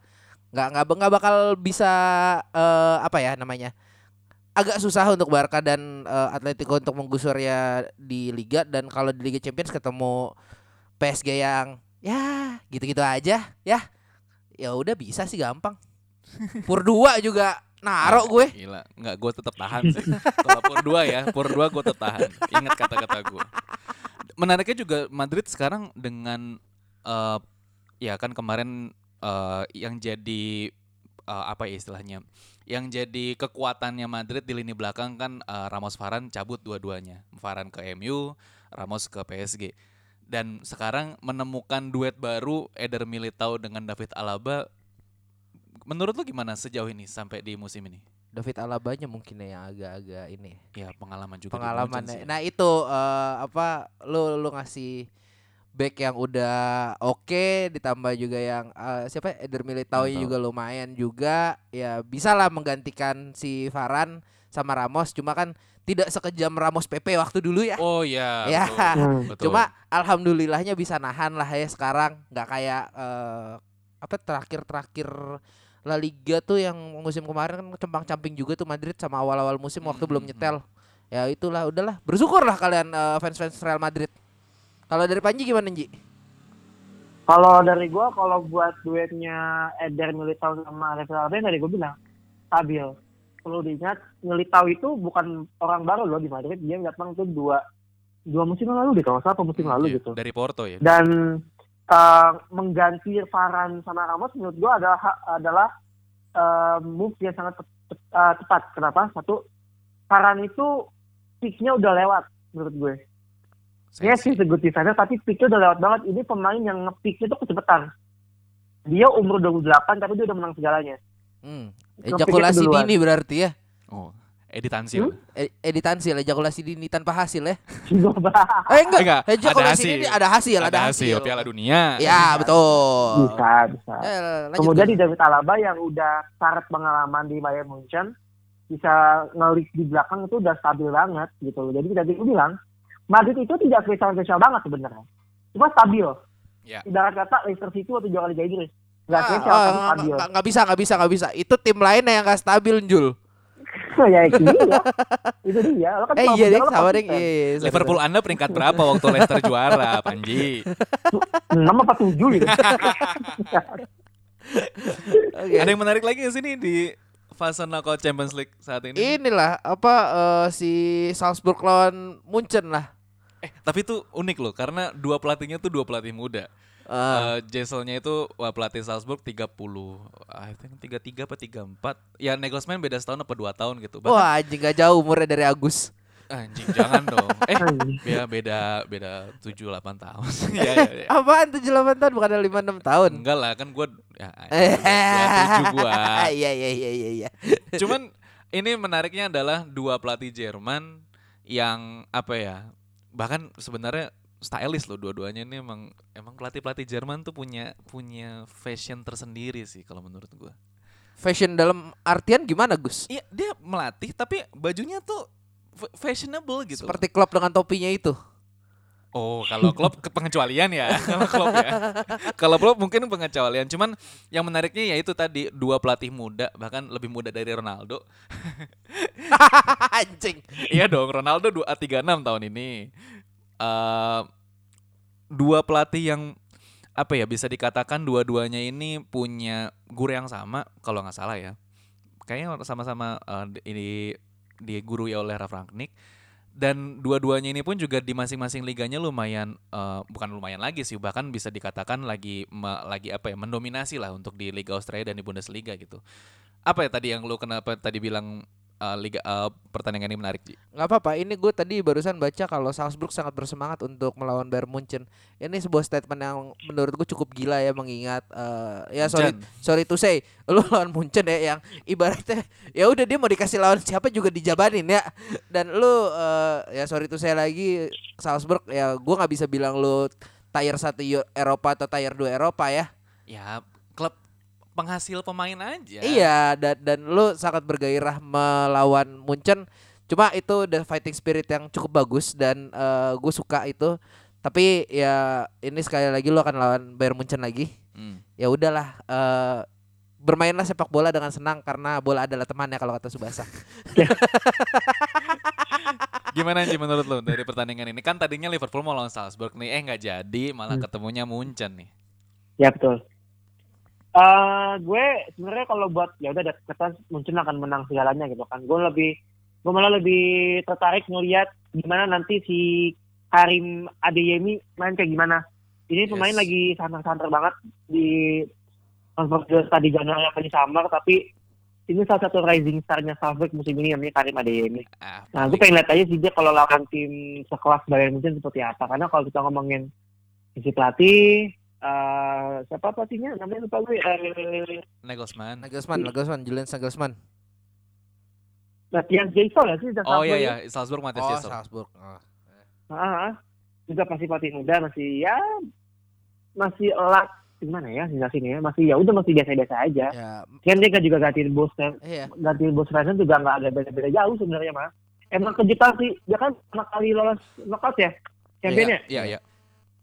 Nggak nggak nggak bakal bisa eh, apa ya namanya? Agak susah untuk Barca dan eh, Atletico untuk menggusur ya di liga dan kalau di Liga Champions ketemu PSG yang ya gitu-gitu aja ya. Ya udah bisa sih gampang. [LAUGHS] Pur 2 juga narok gue. Gila, nggak gue tetap tahan sih. Kalau pur dua ya, pur dua gue tetap tahan. Ingat kata-kata gue. Menariknya juga Madrid sekarang dengan eh ya kan kemarin eh yang jadi eh, apa ya istilahnya yang jadi kekuatannya Madrid di lini belakang kan eh, Ramos Varane cabut dua-duanya. Varane ke MU Ramos ke PSG dan sekarang menemukan duet baru Eder Militao dengan David Alaba menurut lu gimana sejauh ini sampai di musim ini? David Alabanya mungkin ya yang agak-agak ini. Ya pengalaman juga pengalaman sih. nah itu eh, apa lu lu ngasih back yang udah oke ditambah juga yang eh, siapa ya, Eder Militao juga lumayan juga ya bisa lah menggantikan si Varan sama Ramos cuma kan tidak sekejam Ramos PP waktu dulu ya oh ya [LAUGHS] Ya. betul, Hmm. betul. cuma alhamdulillahnya bisa nahan lah ya sekarang nggak kayak eh, apa terakhir-terakhir La Liga tuh yang musim kemarin kan cempang-camping juga tuh Madrid sama awal-awal musim waktu Hmm, belum hmm, nyetel. Ya itulah udahlah bersyukurlah kalian eh, fans-fans Real Madrid. Kalau dari Panji gimana Ji? Kalau dari gua kalau buat duetnya Eder Militao sama Alaba yang tadi gua bilang stabil. Perlu diingat Militao itu bukan orang baru loh di Madrid. Dia datang tuh dua dua musim lalu deh kalau salah musim lalu Iya, gitu. dari Porto ya Dan eh, mengganti Varane sama Ramos menurut gua ada adalah eh, move yang sangat eh, tepat. Kenapa? Satu, Varane itu peaknya udah lewat menurut gue. Dia sih good defender tapi peaknya udah lewat banget. Ini pemain yang nge-peaknya tuh kecepatan. Dia umur 28 tapi dia udah menang segalanya. Hmm. Ejakulasi dini berarti ya. oh Edi Tansil Hmm? E- editansil ejakulasi dini tanpa hasil ya. [LAUGHS] Eh enggak, Enggak, ada ejakulasi hasil. dini ada hasil, ada, hasil. Piala Dunia Ya, betul. bisa, bisa. Eh, lanjut, Kemudian di David Alaba yang udah syarat pengalaman di Bayern Munchen bisa ngelik di belakang itu udah stabil banget gitu loh. Jadi tadi gue bilang Madrid itu tidak spesial-spesial banget sebenarnya. Cuma stabil. Ya. Ibarat kata Leicester City waktu juara Liga Inggris. Nggak Ah, spesial, ah, tapi stabil. nggak- nggak bisa, nggak bisa, nggak bisa. Itu tim lain yang nggak stabil, Jul. [LAUGHS] ya itu dia. itu dia. Lo kan Eh iya deh, sama deh. Iya, iya, Liverpool Anda peringkat berapa waktu Leicester juara [LAUGHS] Panji enam apa tujuh gitu. [LAUGHS] sorry. Oke. ada yang menarik lagi di sini di fase knockout Champions League saat ini Inilah apa eh, si Salzburg lawan Munchen lah. Eh tapi itu unik loh karena dua pelatihnya tuh dua pelatih muda Eh, Eh, Jesselnya itu wah, pelatih Salzburg 30 I think 33 apa 34 Ya Nagelsmann beda setahun apa dua tahun gitu Bahkan, wah anjing gak jauh umurnya dari Agus. Anjing jangan dong [LAUGHS] Eh ya beda beda 7-8 tahun [LAUGHS] ya, ya, ya. Apaan 7 8 tahun bukan 5 6 tahun. Enggak lah kan gue ya, [LAUGHS] Eh, 27 gua Iya iya iya iya iya. Cuman ini menariknya adalah dua pelatih Jerman yang apa ya? Bahkan sebenarnya stylish loh dua-duanya ini emang emang pelatih-pelatih Jerman tuh punya punya fashion tersendiri sih kalau menurut gua. Fashion dalam artian gimana Gus? Iya, dia melatih tapi bajunya tuh fashionable gitu. Seperti klub dengan topinya itu. Oh, kalau klub [LAUGHS] pengecualian ya. [LAUGHS] kalau klub ya. Kalau klub mungkin pengecualian. Cuman yang menariknya ya itu tadi dua pelatih muda bahkan lebih muda dari Ronaldo. [LAUGHS] anjing. iya dong, Ronaldo 2 36 tahun ini. Eh dua pelatih yang apa ya bisa dikatakan dua-duanya ini punya guru yang sama kalau nggak salah ya. Kayaknya sama-sama eh, di- ini digurui oleh Ralf Rangnick dan dua-duanya ini pun juga di masing-masing liganya lumayan eh, bukan lumayan lagi sih bahkan bisa dikatakan lagi me- lagi apa ya mendominasi lah untuk di Liga Australia dan di Bundesliga gitu. Apa ya tadi yang lu kenapa tadi bilang eh, liga eh, pertandingan ini menarik Ji? nggak apa-apa. Ini gue tadi barusan baca kalau Salzburg sangat bersemangat untuk melawan Bayern Munchen. Ini sebuah statement yang menurut gue cukup gila ya mengingat eh, ya sorry Munchen. sorry to say [LAUGHS] lu lawan Munchen ya yang ibaratnya ya udah dia mau dikasih lawan siapa juga dijabanin ya dan lu eh, ya sorry to say lagi Salzburg ya gue nggak bisa bilang lu tier satu Eropa atau tier 2 Eropa ya Ya penghasil pemain aja. Iya dan dan lu sangat bergairah melawan Munchen. Cuma itu the fighting spirit yang cukup bagus dan gue suka itu. Tapi ya ini sekali lagi lu akan lawan Bayern Munchen lagi. Hmm. Ya udahlah eh, bermainlah sepak bola dengan senang karena bola adalah temannya kalau kata Subasa. [LAUGHS] Gimana sih menurut lu dari pertandingan ini? Kan tadinya Liverpool mau lawan Salzburg nih, eh nggak jadi, malah Hmm. ketemunya Munchen nih. Ya betul. Eh gue sebenarnya kalau buat ya udah ada kata Munchen akan menang segalanya gitu kan. Gue lebih gue malah lebih tertarik ngelihat gimana nanti si Karim Adeyemi main kayak gimana. Ini pemain Yes. lagi santer-santer banget di kontroversial tadi Januari yang paling samar tapi ini salah satu rising star-nya Salzburg musim ini namanya Karim Adeyemi. Ah, Nah, gue pengen lihat aja sih dia kalau lawan tim sekelas Bayern Munchen seperti apa. Karena kalau kita ngomongin isi pelatih, eh siapa pelatihnya? Namanya lupa gue. Eh, Nagelsmann. Nagelsmann, Nagelsmann, Julian Nagelsmann. latihan Jason ya sih. Oh Salzburg iya ya. Salzburg Matthias Oh, Jesser. Salzburg. Oh. Ah, ah. juga pasti pelatih muda masih ya masih elak gimana ya hingga sini ya masih ya udah masih biasa-biasa aja. Ya, Kan dia kan juga gantiin bos kan iya. gantiin bos Ryan juga nggak ada beda-beda jauh sebenarnya mah. Emang kejutan sih dia kan pertama kali lolos knockout ya championnya. Iya, iya.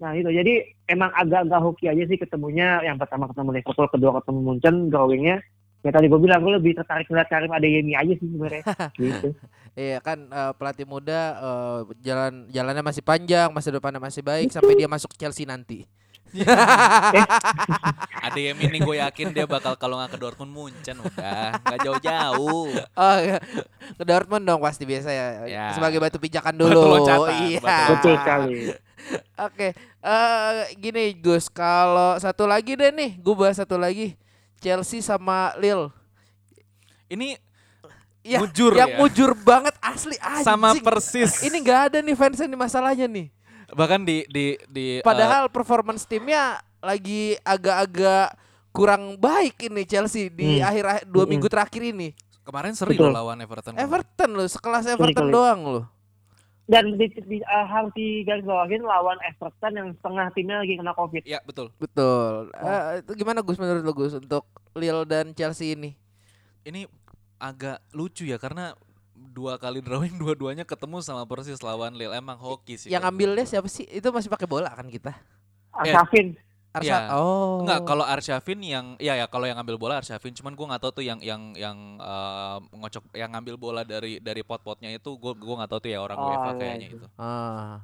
Nah itu jadi emang agak-agak hoki aja sih ketemunya yang pertama ketemu Liverpool, kedua ketemu Munchen, drawingnya. Ya tadi gue bilang gue lebih tertarik ngeliat Karim Adeyemi aja sih sebenarnya. [LAUGHS] gitu. Iya kan eh, pelatih muda eh, jalan jalannya masih panjang, masa depannya masih baik sampai dia masuk Chelsea nanti. Ada yang ini gue yakin dia bakal kalau nggak ke Dortmund Munchen udah nggak jauh-jauh. [LAUGHS] Oh iya. Ke Dortmund dong pasti biasa ya. Ya. Sebagai batu pijakan Batu dulu. loncatan, iya. batu Betul sekali. Oke, eh gini Gus, kalau satu lagi deh nih, gue bahas satu lagi. Chelsea sama Lille. Ini Ya, Mujur yang ya. mujur banget asli anjing. sama persis. Ini nggak ada nih fansnya nih masalahnya nih. Bahkan di di di eh, Padahal performance timnya lagi agak-agak kurang baik ini Chelsea di Hmm. akhir dua Hmm. minggu terakhir ini. kemarin seri Betul. loh lawan Everton. Everton loh, sekelas Everton kali. doang loh. Dan di, di, uh, harus digarisbawahin lawan Everton yang setengah timnya lagi kena COVID. Ya betul. Betul. Oh. Eh, itu gimana Gus menurut lo Gus untuk Lille dan Chelsea ini? Ini agak lucu ya karena dua kali drawing [LAUGHS] dua-duanya ketemu sama persis lawan Lille emang hoki sih. Yang ambilnya siapa sih? Itu masih pakai bola kan kita? Eh, Arshavin. Arsa Iya. Oh. Enggak, kalau Arshavin yang ya ya kalau yang ngambil bola Arshavin, cuman gua nggak tahu tuh yang yang yang eh, ngocok yang ngambil bola dari dari pot-potnya itu gua gua nggak tahu tuh ya orang Oh, UEFA iya, kayaknya iya. itu. Ah.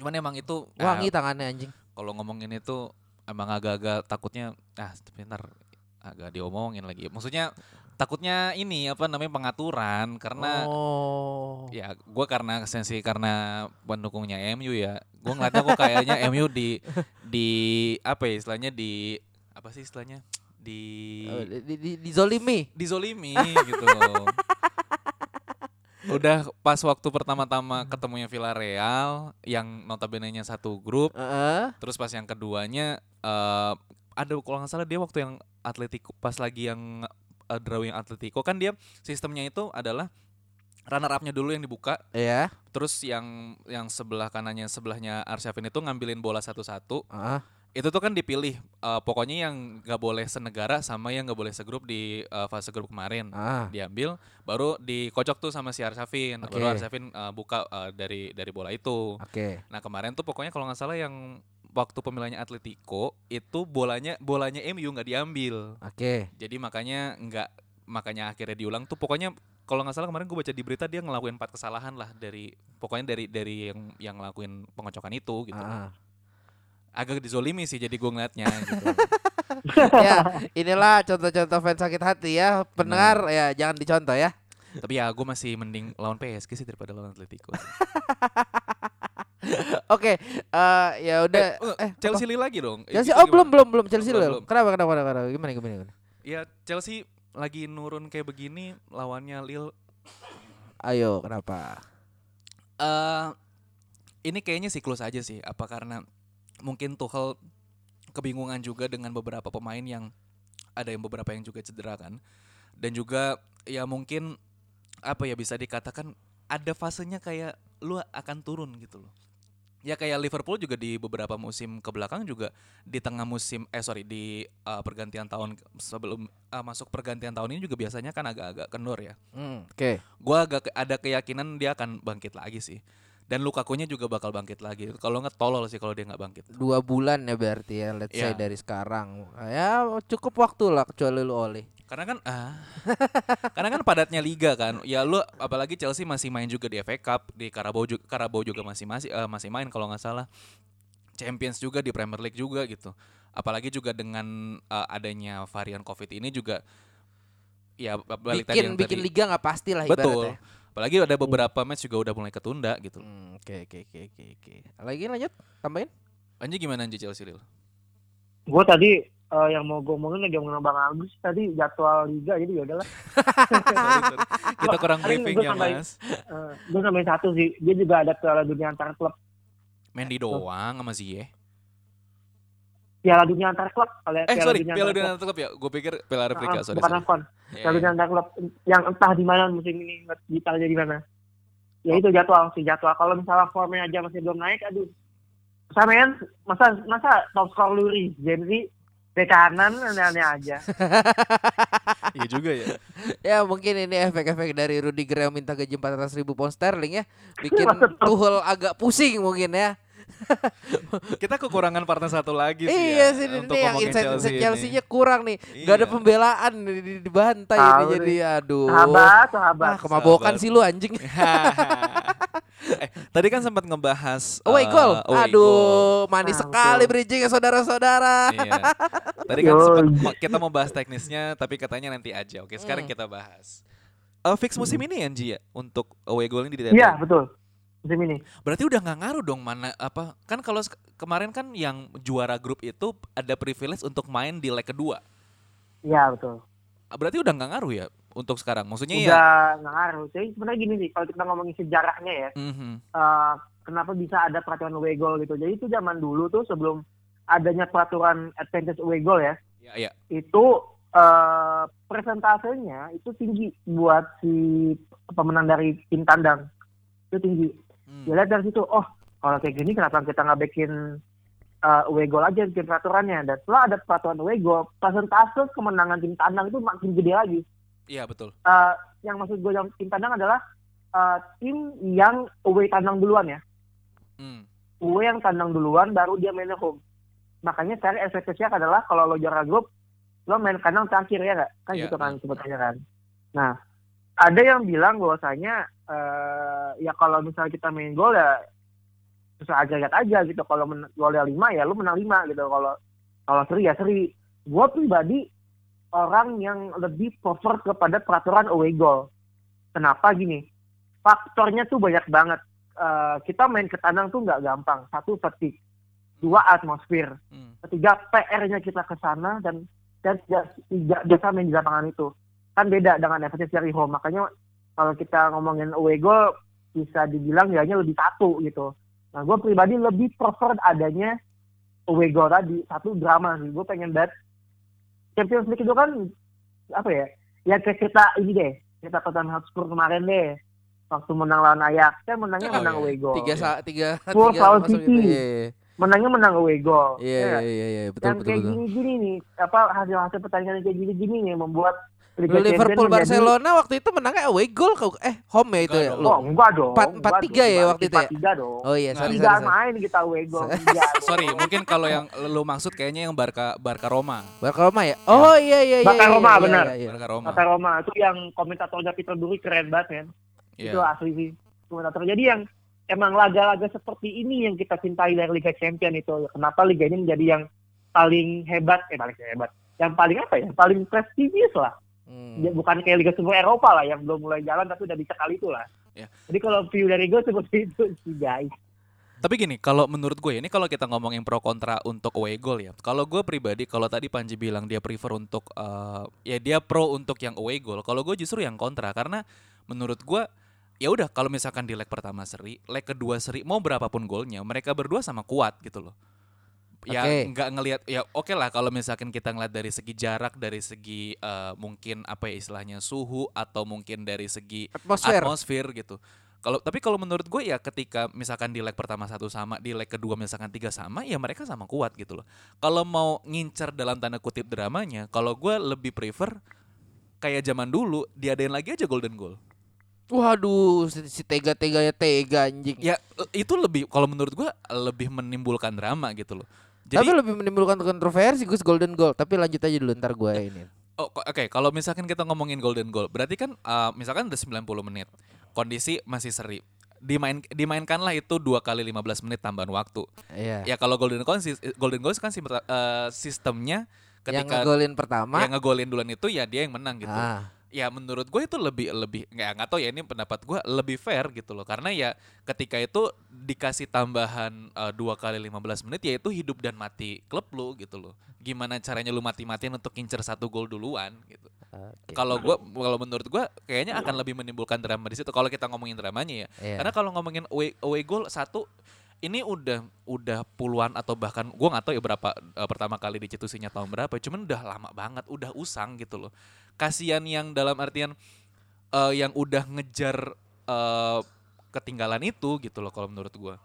Cuman emang itu Wangi ah, tangannya anjing. kalau ngomongin itu emang agak-agak takutnya ah tapi ntar agak diomongin lagi. Maksudnya takutnya ini apa namanya pengaturan karena oh. ya gua karena sensi karena pendukungnya MU ya. Gua ngeliatnya kok kayaknya MU di di apa ya istilahnya di apa sih istilahnya di Eh, di, di, di Zolimi. dizolimi gitu. Udah pas waktu pertama-tama ketemunya Villarreal yang notabene-nya satu grup, Heeh. terus pas yang keduanya eh ada kalau nggak salah dia waktu yang Atletico pas lagi yang eh, drawing Atletico kan dia sistemnya itu adalah runner up-nya dulu yang dibuka, Iya. terus yang yang sebelah kanannya sebelahnya Arshavin itu ngambilin bola satu-satu. Heeh. Itu tuh kan dipilih eh, pokoknya yang nggak boleh senegara sama yang nggak boleh segrup di eh, fase grup kemarin Ah. diambil baru dikocok tuh sama si Arshavin Oke. baru Arshavin eh, buka eh, dari dari bola itu Oke. nah kemarin tuh pokoknya kalau nggak salah yang waktu pemilihannya Atletico itu bolanya bolanya MU nggak diambil Oke. jadi makanya nggak makanya akhirnya diulang tuh pokoknya kalau nggak salah kemarin gue baca di berita dia ngelakuin empat kesalahan lah dari pokoknya dari dari yang yang ngelakuin pengocokan itu gitu Ah. agak dizolimi sih jadi gue ngeliatnya [LAUGHS] gitu ya, inilah contoh-contoh fans sakit hati ya. Pendengar ya jangan dicontoh ya. tapi ya gue masih mending lawan PSG sih daripada lawan Atletico [LAUGHS] Oke, eh ya udah eh, eh Chelsea Lille lagi dong apa? Chelsea oh belum belum belum Chelsea Belum. Kenapa kenapa kenapa kenapa? Gimana gimana gimana? Ya Chelsea lagi nurun kayak begini lawannya Lille. Ayo, kenapa? eh ini kayaknya siklus aja sih. Apa karena mungkin Tuchel kebingungan juga dengan beberapa pemain yang ada yang beberapa yang juga cedera kan. Dan juga ya mungkin apa ya bisa dikatakan ada fasenya kayak lu akan turun gitu loh. Ya kayak Liverpool juga di beberapa musim ke belakang juga di tengah musim eh sorry di uh, pergantian tahun sebelum uh, masuk pergantian tahun ini juga biasanya kan agak-agak kendor ya. Hmm, oke. Gua agak ada keyakinan dia akan bangkit lagi sih. Dan Lukaku-nya juga bakal bangkit lagi. Kalau nggak tolol sih kalau dia nggak bangkit. Dua bulan ya berarti ya, let's say Iya. dari sekarang. Ya cukup waktu lah kecuali lu oleh. Karena kan ah [LAUGHS] karena kan padatnya liga kan. Ya lu apalagi Chelsea masih main juga di FA Cup, di Carabao juga Carabao juga masih masih eh, masih main kalau nggak salah. Champions juga di Premier League juga gitu. Apalagi juga dengan eh, adanya varian Covid ini juga ya balik tadi Bikin yang bikin tadi. liga nggak pasti lah Betul. ibaratnya. Apalagi ada beberapa match juga udah mulai ketunda gitu. Hmm, Oke oke oke oke oke. Lagi lanjut tambahin? Anji gimana Anji Chelsea Lille? gue tadi eh, yang mau gue omongin lagi ngomongin Bang Agus tadi jadwal liga jadi ya udahlah. [LAUGHS] Kita kurang briefing ya mas. Eh, gue nambahin satu sih, dia juga ada Piala Dunia antar klub. Mendy doang sama Ziyech. Piala Dunia antar klub. Piala, Eh sorry, Dunia Piala antar Dunia klub. antar klub ya. Gue pikir Piala Afrika. Ah, Sorry, bukan sorry. AFCON. Iya, Piala Dunia antar klub yang entah di mana musim ini detailnya di mana. Ya itu jadwal sih jadwal. Kalau misalnya formnya aja masih belum naik, aduh. Masa men, masa masa top skor Luri, Jensi bek kanan aneh-aneh aja. [LAUGHS] Iya juga ya. [LAUGHS] Ya mungkin ini efek-efek dari Rudiger yang minta gaji 400 ribu pound sterling ya Bikin [LAUGHS] Betul. Tuchel agak pusing mungkin ya [LAUGHS] Kita kekurangan partner satu lagi sih Iya ya, sih untuk ini yang insight Chelsea, Chelsea, ini. nya kurang nih Gak ada Iya. pembelaan di, di, dibantai Tahu ini jadi aduh Sahabat, sahabat. Ah, kemabokan Sahabat. sih lu anjing [LAUGHS] eh, tadi kan sempat ngebahas Away eh, goal away Aduh goal. manis sekali bridging ya saudara-saudara Iya. [LAUGHS] Tadi kan sempat kita mau bahas teknisnya tapi katanya nanti aja. Oke, sekarang Hmm. kita bahas. Eh, fix musim ini ya Nji ya untuk away goal ini di Iya, betul. Musim ini. Berarti udah nggak ngaruh dong mana apa kan kalau kemarin kan yang juara grup itu ada privilege untuk main di leg kedua. Iya, betul. Berarti udah nggak ngaruh ya untuk sekarang. Maksudnya ya. Udah nggak ngaruh. Jadi sebenarnya gini sih, kalau kita ngomongin sejarahnya ya, Mhm. eh, kenapa bisa ada peraturan away goal gitu. Jadi itu zaman dulu tuh sebelum adanya peraturan advantage away goal ya, Ya, ya. itu eh, persentasenya itu tinggi buat si pemenang dari tim tandang. Itu tinggi. Hmm. Dia lihat dari situ, oh kalau kayak gini kenapa kita nggak bikin uh, away goal aja bikin peraturannya. Dan setelah ada peraturan away goal, persentase kemenangan tim tandang itu makin gede lagi. Iya, betul. Uh, yang maksud gue yang tim tandang adalah uh, tim yang away tandang duluan ya. Hmm. Away yang tandang duluan baru dia main home. Makanya sekarang ekspektasinya adalah kalau lo juara grup, lo main kandang terakhir ya nggak? Kan Iya. gitu kan sebetulnya kan. Nah, ada yang bilang bahwasanya eh ya kalau misalnya kita main gol ya susah aja lihat aja gitu. Kalau men- golnya lima ya lo menang lima gitu. Kalau kalau seri ya seri. Gue pribadi orang yang lebih prefer kepada peraturan away goal. Kenapa gini? Faktornya tuh banyak banget. Eh, kita main ke tandang tuh nggak gampang. Satu fatigue, dua atmosfer, Hmm. ketiga PR-nya kita ke sana dan dan tidak biasa main di lapangan itu kan beda dengan efektif dari home makanya kalau kita ngomongin away goal bisa dibilang ya lebih satu gitu nah gue pribadi lebih prefer adanya away goal tadi satu drama sih gue pengen banget Champions League itu kan apa ya ya kayak kita ini deh kita Tottenham Hotspur kemarin deh waktu menang lawan Ajax kan menangnya Oh, menang iya. away goal tiga sa tiga Full tiga masuk City. gitu. Iya, menangnya menang away goal Iya Ya iya iya iya betul yang betul kayak betul. gini-gini nih apa hasil-hasil pertandingan kayak gini-gini nih membuat Liga Liverpool Champions menjadi- Barcelona waktu itu menangnya away goal kau eh home ya itu Enggak ya dong. lu. oh enggak dong Empat- enggak empat dong. tiga ya Dibanding waktu itu ya? empat tiga dong Oh iya sorry tiga sorry. sorry. main kita away goal dong. [LAUGHS] Sorry, mungkin kalau yang lu maksud kayaknya yang Barca Barca Roma. Barca Roma ya? Oh iya iya iya. Barca iya, Roma, iya, benar. iya, iya. Barca Roma. kata Roma itu yang komentatornya Peter Duri keren banget kan itu Iya. asli sih komentator jadi yang emang laga-laga seperti ini yang kita cintai dari Liga Champion itu kenapa liga ini menjadi yang paling hebat eh paling hebat yang paling apa ya paling prestisius lah Hmm. Ya, bukan kayak Liga Super Eropa lah yang belum mulai jalan tapi udah bisa kali itu lah. Ya. Jadi kalau view dari gue seperti [LAUGHS] itu sih guys. Tapi gini, kalau menurut gue ini kalau kita ngomongin pro kontra untuk away goal ya. Kalau gue pribadi, kalau tadi Panji bilang dia prefer untuk eh, ya dia pro untuk yang away goal. Kalau gue justru yang kontra karena menurut gue ya udah kalau misalkan di leg pertama seri, leg kedua seri mau berapapun golnya, mereka berdua sama kuat gitu loh. Ya Oke. nggak ngelihat ya oke lah kalau misalkan kita ngeliat dari segi jarak, dari segi eh, mungkin apa ya istilahnya suhu atau mungkin dari segi Atmosfer. atmosfer gitu. Kalau tapi kalau menurut gue ya ketika misalkan di leg pertama satu sama, di leg kedua misalkan tiga sama, ya mereka sama kuat gitu loh. Kalau mau ngincer dalam tanda kutip dramanya, kalau gue lebih prefer kayak zaman dulu diadain lagi aja golden goal. Waduh, si, si tega-teganya tega anjing. Ya eh, itu lebih kalau menurut gue lebih menimbulkan drama gitu loh. Tapi Jadi lebih menimbulkan kontroversi Gus Golden Goal. Tapi lanjut aja dulu ntar gue ini. oh, oke kalau misalkan kita ngomongin golden goal, berarti kan eh, misalkan udah 90 menit, kondisi masih seri. Dimain dimainkanlah itu dua kali 15 menit tambahan waktu. Iya. Ya kalau golden goal golden goal kan eh, sistemnya yang ketika ngegolin pertama. yang ngegolin duluan itu ya dia yang menang gitu. Ah, ya menurut gue itu lebih lebih nggak nggak tahu ya ini pendapat gue lebih fair gitu loh. Karena ya ketika itu dikasih tambahan eh, dua kali 15 menit ya itu hidup dan mati klub lu gitu loh. Gimana caranya lu mati-matian untuk incer satu gol duluan gitu. Kalau gua kalau menurut gua kayaknya akan lebih menimbulkan drama di situ kalau kita ngomongin dramanya ya. Iya. karena kalau ngomongin away, away goal satu ini udah udah puluhan atau bahkan gua nggak tahu ya berapa eh, pertama kali dicetusinya tahun berapa cuman udah lama banget udah usang gitu loh kasihan yang dalam artian eh, yang udah ngejar eh, ketinggalan itu gitu loh kalau menurut gua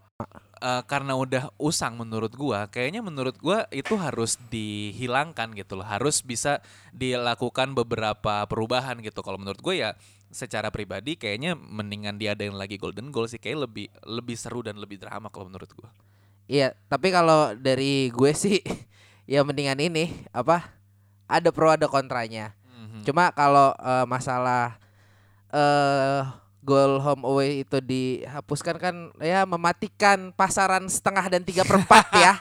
Eh, karena udah usang menurut gua kayaknya menurut gua itu harus dihilangkan gitu loh harus bisa dilakukan beberapa perubahan gitu kalau menurut gue ya secara pribadi kayaknya mendingan diadain lagi golden goal sih kayak lebih lebih seru dan lebih drama kalau menurut gua Iya, tapi kalau dari gue sih [LAUGHS] ya mendingan ini apa? Ada pro ada kontranya. Mhm. Cuma kalau eh, masalah eh goal home away itu dihapuskan kan ya mematikan pasaran setengah dan tiga perempat [LAUGHS] ya.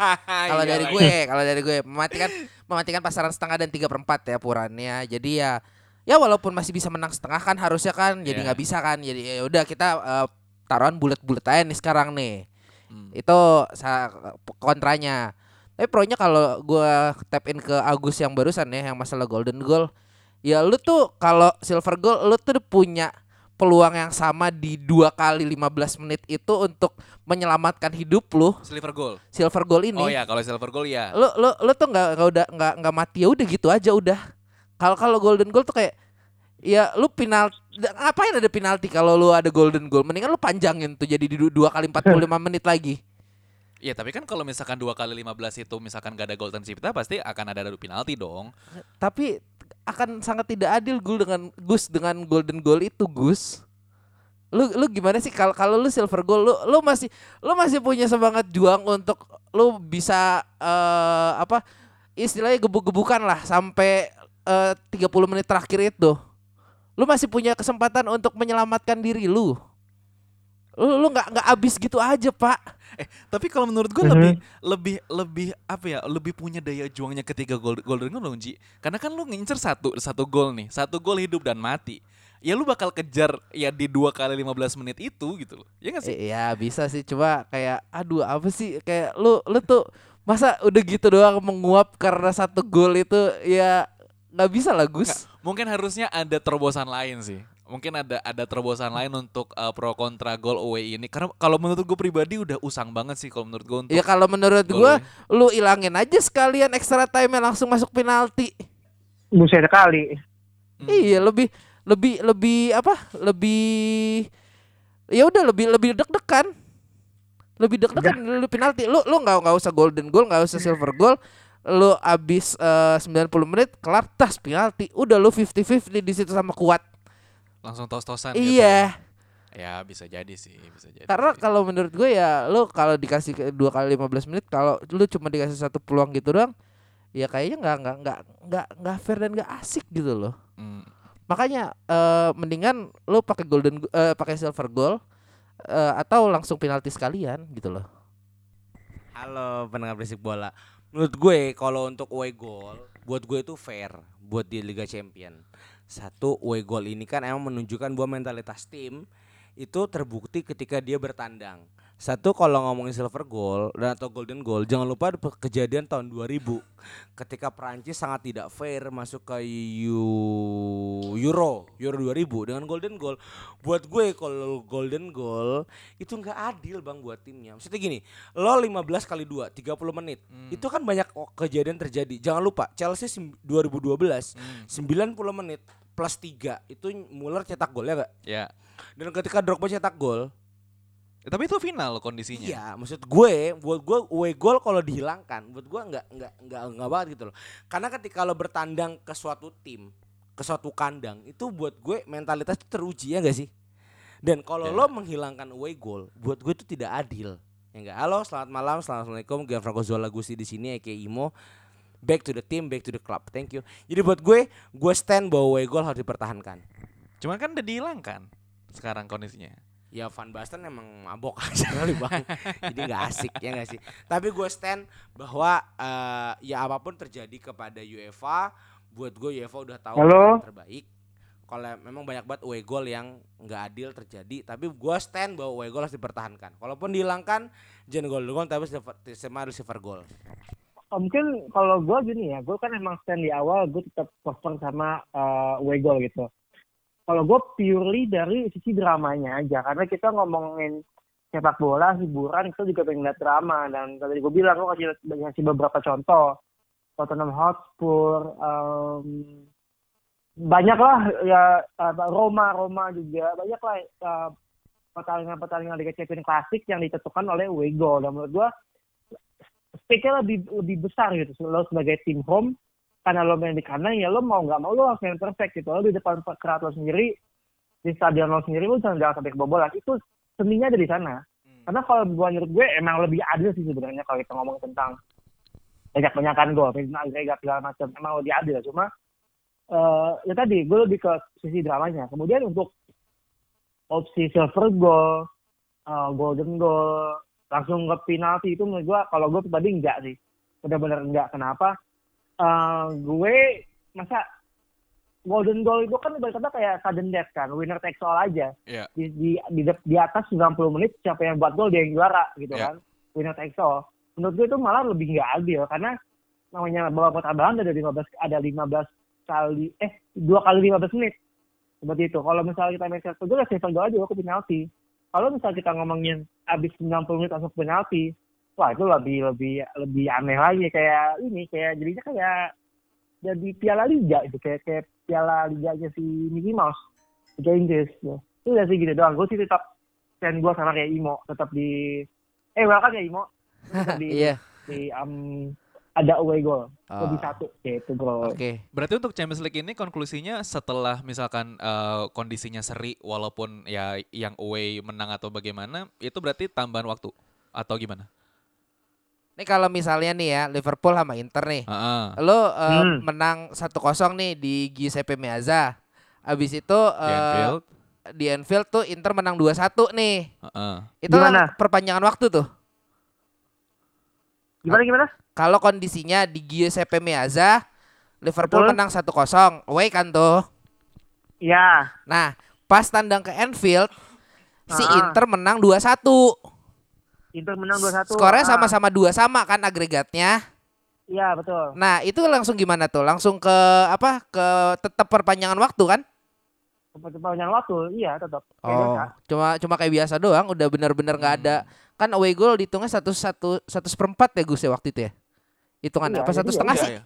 kalau dari gue, kalau dari gue mematikan mematikan pasaran setengah dan tiga perempat ya purannya. Jadi ya ya walaupun masih bisa menang setengah kan harusnya kan jadi Iya. nggak bisa kan. Jadi ya udah kita eh, taruhan bulat-bulat aja nih sekarang nih. Hmm. Itu kontranya. Tapi pronya kalau gua tap in ke Agus yang barusan ya yang masalah golden goal, ya lu tuh kalau silver goal lu tuh punya peluang yang sama di dua kali 15 menit itu untuk menyelamatkan hidup lu silver goal silver goal ini. oh ya kalau silver goal ya Lu lu lu tuh nggak nggak udah nggak nggak mati ya udah gitu aja udah. Kalau kalau golden goal tuh kayak ya lu penalti ngapain ada penalti kalau lu ada golden goal mendingan lu panjangin tuh jadi di du- dua kali 45 menit lagi. Iya tapi kan kalau misalkan dua kali 15 itu misalkan gak ada golden Cipta pasti akan ada adu penalti dong tapi akan sangat tidak adil Gus dengan Gus dengan golden goal itu Gus. Lu lu gimana sih kalau kalau lu silver goal lu lu masih lu masih punya semangat juang untuk lu bisa eh apa istilahnya gebuk-gebukan lah sampai eh 30 menit terakhir itu. Lu masih punya kesempatan untuk menyelamatkan diri lu. Lu lu nggak nggak habis gitu aja, Pak. Eh, tapi kalau menurut gue Mhm. lebih lebih lebih apa ya? Lebih punya daya juangnya ketika gol golden goal dong, Ji. Karena kan lu ngincer satu satu gol nih, satu gol hidup dan mati. Ya lu bakal kejar ya di dua kali 15 menit itu gitu loh. Ya gak sih? Iya bisa sih coba kayak aduh apa sih kayak lu lu tuh masa udah gitu doang menguap karena satu gol itu ya nggak bisa lah Gus. Mungkin harusnya ada terobosan lain sih. Mungkin ada ada terobosan lain untuk uh, pro kontra gol away ini. Karena kalau menurut gue pribadi udah usang banget sih kalau menurut gue untuk Ya kalau menurut away. lu ilangin aja sekalian extra time langsung masuk penalti. Buset kali. Hmm. Iya lebih lebih lebih apa? Lebih ya udah lebih lebih deg-degan. Lebih deg-degan lu penalti. Lu lu nggak nggak usah golden goal, nggak usah silver goal. Lu abis eh, 90 menit kelar tas penalti. Udah lu 50-50 di situ sama kuat. Langsung tos-tosan gitu Iya. Ya bisa jadi sih, bisa jadi. Karena kalau menurut gue ya lu kalau dikasih dua kali 15 menit kalau lu cuma dikasih satu peluang gitu doang ya kayaknya nggak nggak nggak nggak nggak fair dan nggak asik gitu loh. Hmm. Makanya eh, mendingan lu pakai golden go- eh, pakai silver goal eh, atau langsung penalti sekalian gitu loh. Halo pendengar berisik bola. Menurut gue kalau untuk away goal, buat gue itu fair buat di Liga Champion. Satu away goal ini kan emang menunjukkan bahwa mentalitas tim itu terbukti ketika dia bertandang. Satu kalau ngomongin silver goal dan atau golden goal, jangan lupa kejadian tahun 2000 ketika Prancis sangat tidak fair masuk ke Eu- Euro Euro 2000 dengan golden goal. Buat gue kalau golden goal itu nggak adil bang buat timnya. Maksudnya gini, lo 15 kali 2 30 menit. Itu kan banyak kejadian terjadi. Jangan lupa Chelsea sim- 2012 90 menit plus 3 itu Muller cetak gol ya gak? Ya. Dan ketika Drogba cetak gol, Eh, Tapi itu final kondisinya. Iya, maksud gue, buat gue away goal kalau dihilangkan, buat gue nggak nggak nggak nggak banget gitu loh. Karena ketika lo bertandang ke suatu tim, ke suatu kandang, itu buat gue mentalitas itu teruji ya gak sih? Dan kalau Ya. lo menghilangkan away goal, buat gue itu tidak adil. Ya enggak. Halo, selamat malam, assalamualaikum. Gianfranco Zola Gusti di sini, Eke Imo. Back to the team, back to the club. Thank you. Jadi buat gue, gue stand bahwa away goal harus dipertahankan. Cuman kan udah dihilangkan sekarang kondisinya. Ya Van Basten emang mabok [LAUGHS] aja kali bang. Jadi gak asik ya gak sih? Tapi gue stand bahwa eh, Ya apa pun terjadi kepada UEFA Buat gue UEFA udah tahu Halo? yang terbaik. Kalau memang banyak banget away goal yang nggak adil terjadi tapi gua stand bahwa away goal harus dipertahankan. Kalaupun dihilangkan jangan gol gol tapi sistemnya harus silver goal. Oh, mungkin kalau gue gini ya, gue kan emang stand di awal gue tetap prefer sama uh, away goal gitu. Kalau gue purely dari sisi dramanya aja, karena kita ngomongin sepak bola, hiburan, itu juga pengen lihat drama. Dan tadi gue bilang, gue kasih, kasih beberapa contoh. Tottenham Hotspur, um, banyak lah ya Roma, Roma juga, banyak lah uh, pertandingan-pertandingan Liga Champions klasik yang ditentukan oleh goal. Dan menurut gue stake-nya lebih lebih besar gitu lo sebagai tim home karena lo main di kandang ya lo mau nggak mau lo harus main perfect gitu. Lo di depan kerat lo sendiri di stadion lo sendiri lo jangan sampai kebobolan itu seninya ada di sana. Karena kalau menurut gue emang lebih adil sih sebenarnya kalau kita ngomong tentang banyak banyakan gol agregat segala macam. Emang lebih adil cuma eh ya tadi gue lebih ke sisi dramanya. Kemudian untuk opsi silver goal eh, golden goal langsung ke penalti itu menurut gua kalau gue pribadi enggak sih. Benar-benar enggak kenapa Eh, gue masa golden goal itu kan ibarat kata kayak sudden death kan winner takes all aja. Iya. di, di, di, di atas 90 menit siapa yang buat gol dia yang juara gitu Iya. kan. Winner takes all. Menurut gue itu malah lebih nggak adil karena namanya babak tambahan ada 15 ada 15 kali eh dua kali 15 menit. Seperti itu. Kalau misalnya kita main satu gol ya satu gol aja ke penalti. Kalau misalnya kita ngomongin abis 90 menit langsung penalti wah itu lebih lebih lebih aneh lagi kayak ini kayak jadinya kayak jadi piala liga itu kayak kayak piala liganya si Mickey Mouse Liga Inggris ya. itu udah sih gitu doang gue sih tetap stand gue sama kayak Imo tetap di eh welcome ya Imo tetap [LAUGHS] di, Iya. di um, ada away goal lebih Oh. satu gitu bro Oke. Berarti untuk Champions League ini konklusinya setelah misalkan eh, kondisinya seri walaupun ya yang away menang atau bagaimana, itu berarti tambahan waktu atau gimana? Nih kalau misalnya nih ya Liverpool sama Inter nih. Heeh. Lo eh, Hmm. menang 1-0 nih di Giuseppe Meazza. Habis itu Di eh, Anfield. di Anfield tuh Inter menang 2-1 nih. Heeh. Itu Gimana? perpanjangan waktu tuh. gimana gimana Kalau kondisinya di Giuseppe Meazza Liverpool Betul. menang 1-0, away kan tuh. ya Nah, pas tandang ke Anfield si Ah. Inter menang 2-1. Inter menang 2-1 Skornya Ah, sama-sama 2 sama kan agregatnya. iya betul Nah, itu langsung gimana tuh? Langsung ke apa? Ke tetap perpanjangan waktu kan? perpanjangan waktu iya tetap Kayak Oh, biasa. cuma cuma kayak biasa doang, udah bener-bener nggak ada. Kan away goal dihitungnya satu satu satu seperempat ya Gus ya waktu itu ya. Hitungan Iya, apa satu ya setengah udah. sih?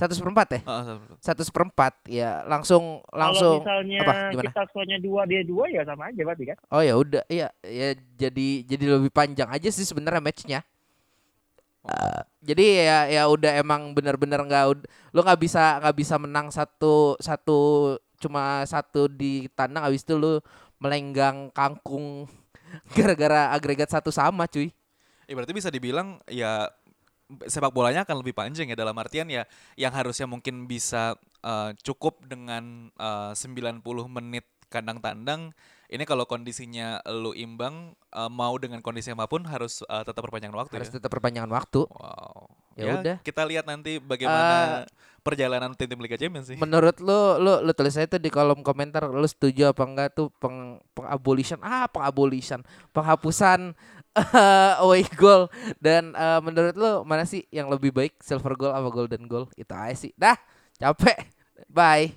Satu seperempat ya? Heeh, satu- seperempat ya langsung kalau langsung misalnya apa gimana? kita skornya dua dia dua ya sama aja berarti kan Oh ya udah, iya ya jadi jadi lebih panjang aja sih sebenarnya matchnya. Eh, jadi ya ya udah emang bener-bener nggak lu nggak bisa nggak bisa menang satu satu cuma satu di tandang habis itu lu melenggang kangkung [LAUGHS] gara-gara agregat satu sama cuy. Ya berarti bisa dibilang ya sepak bolanya akan lebih panjang ya dalam artian ya yang harusnya mungkin bisa eh, cukup dengan eh, 90 menit kandang tandang ini kalau kondisinya lu imbang eh, mau dengan kondisi apa pun harus eh, tetap perpanjangan waktu Harus ya. tetap perpanjangan waktu. Wow. Ya udah. Kita lihat nanti bagaimana perjalanan tim-tim Liga Champions sih. Menurut lu lu lu tulis aja tuh di kolom komentar lu setuju apa enggak tuh peng pengabolition ah pengabolition penghapusan eh, [LAUGHS] away goal. Dan eh, menurut lu mana sih yang lebih baik? Silver goal apa golden goal? Itu aja sih. Dah capek. Bye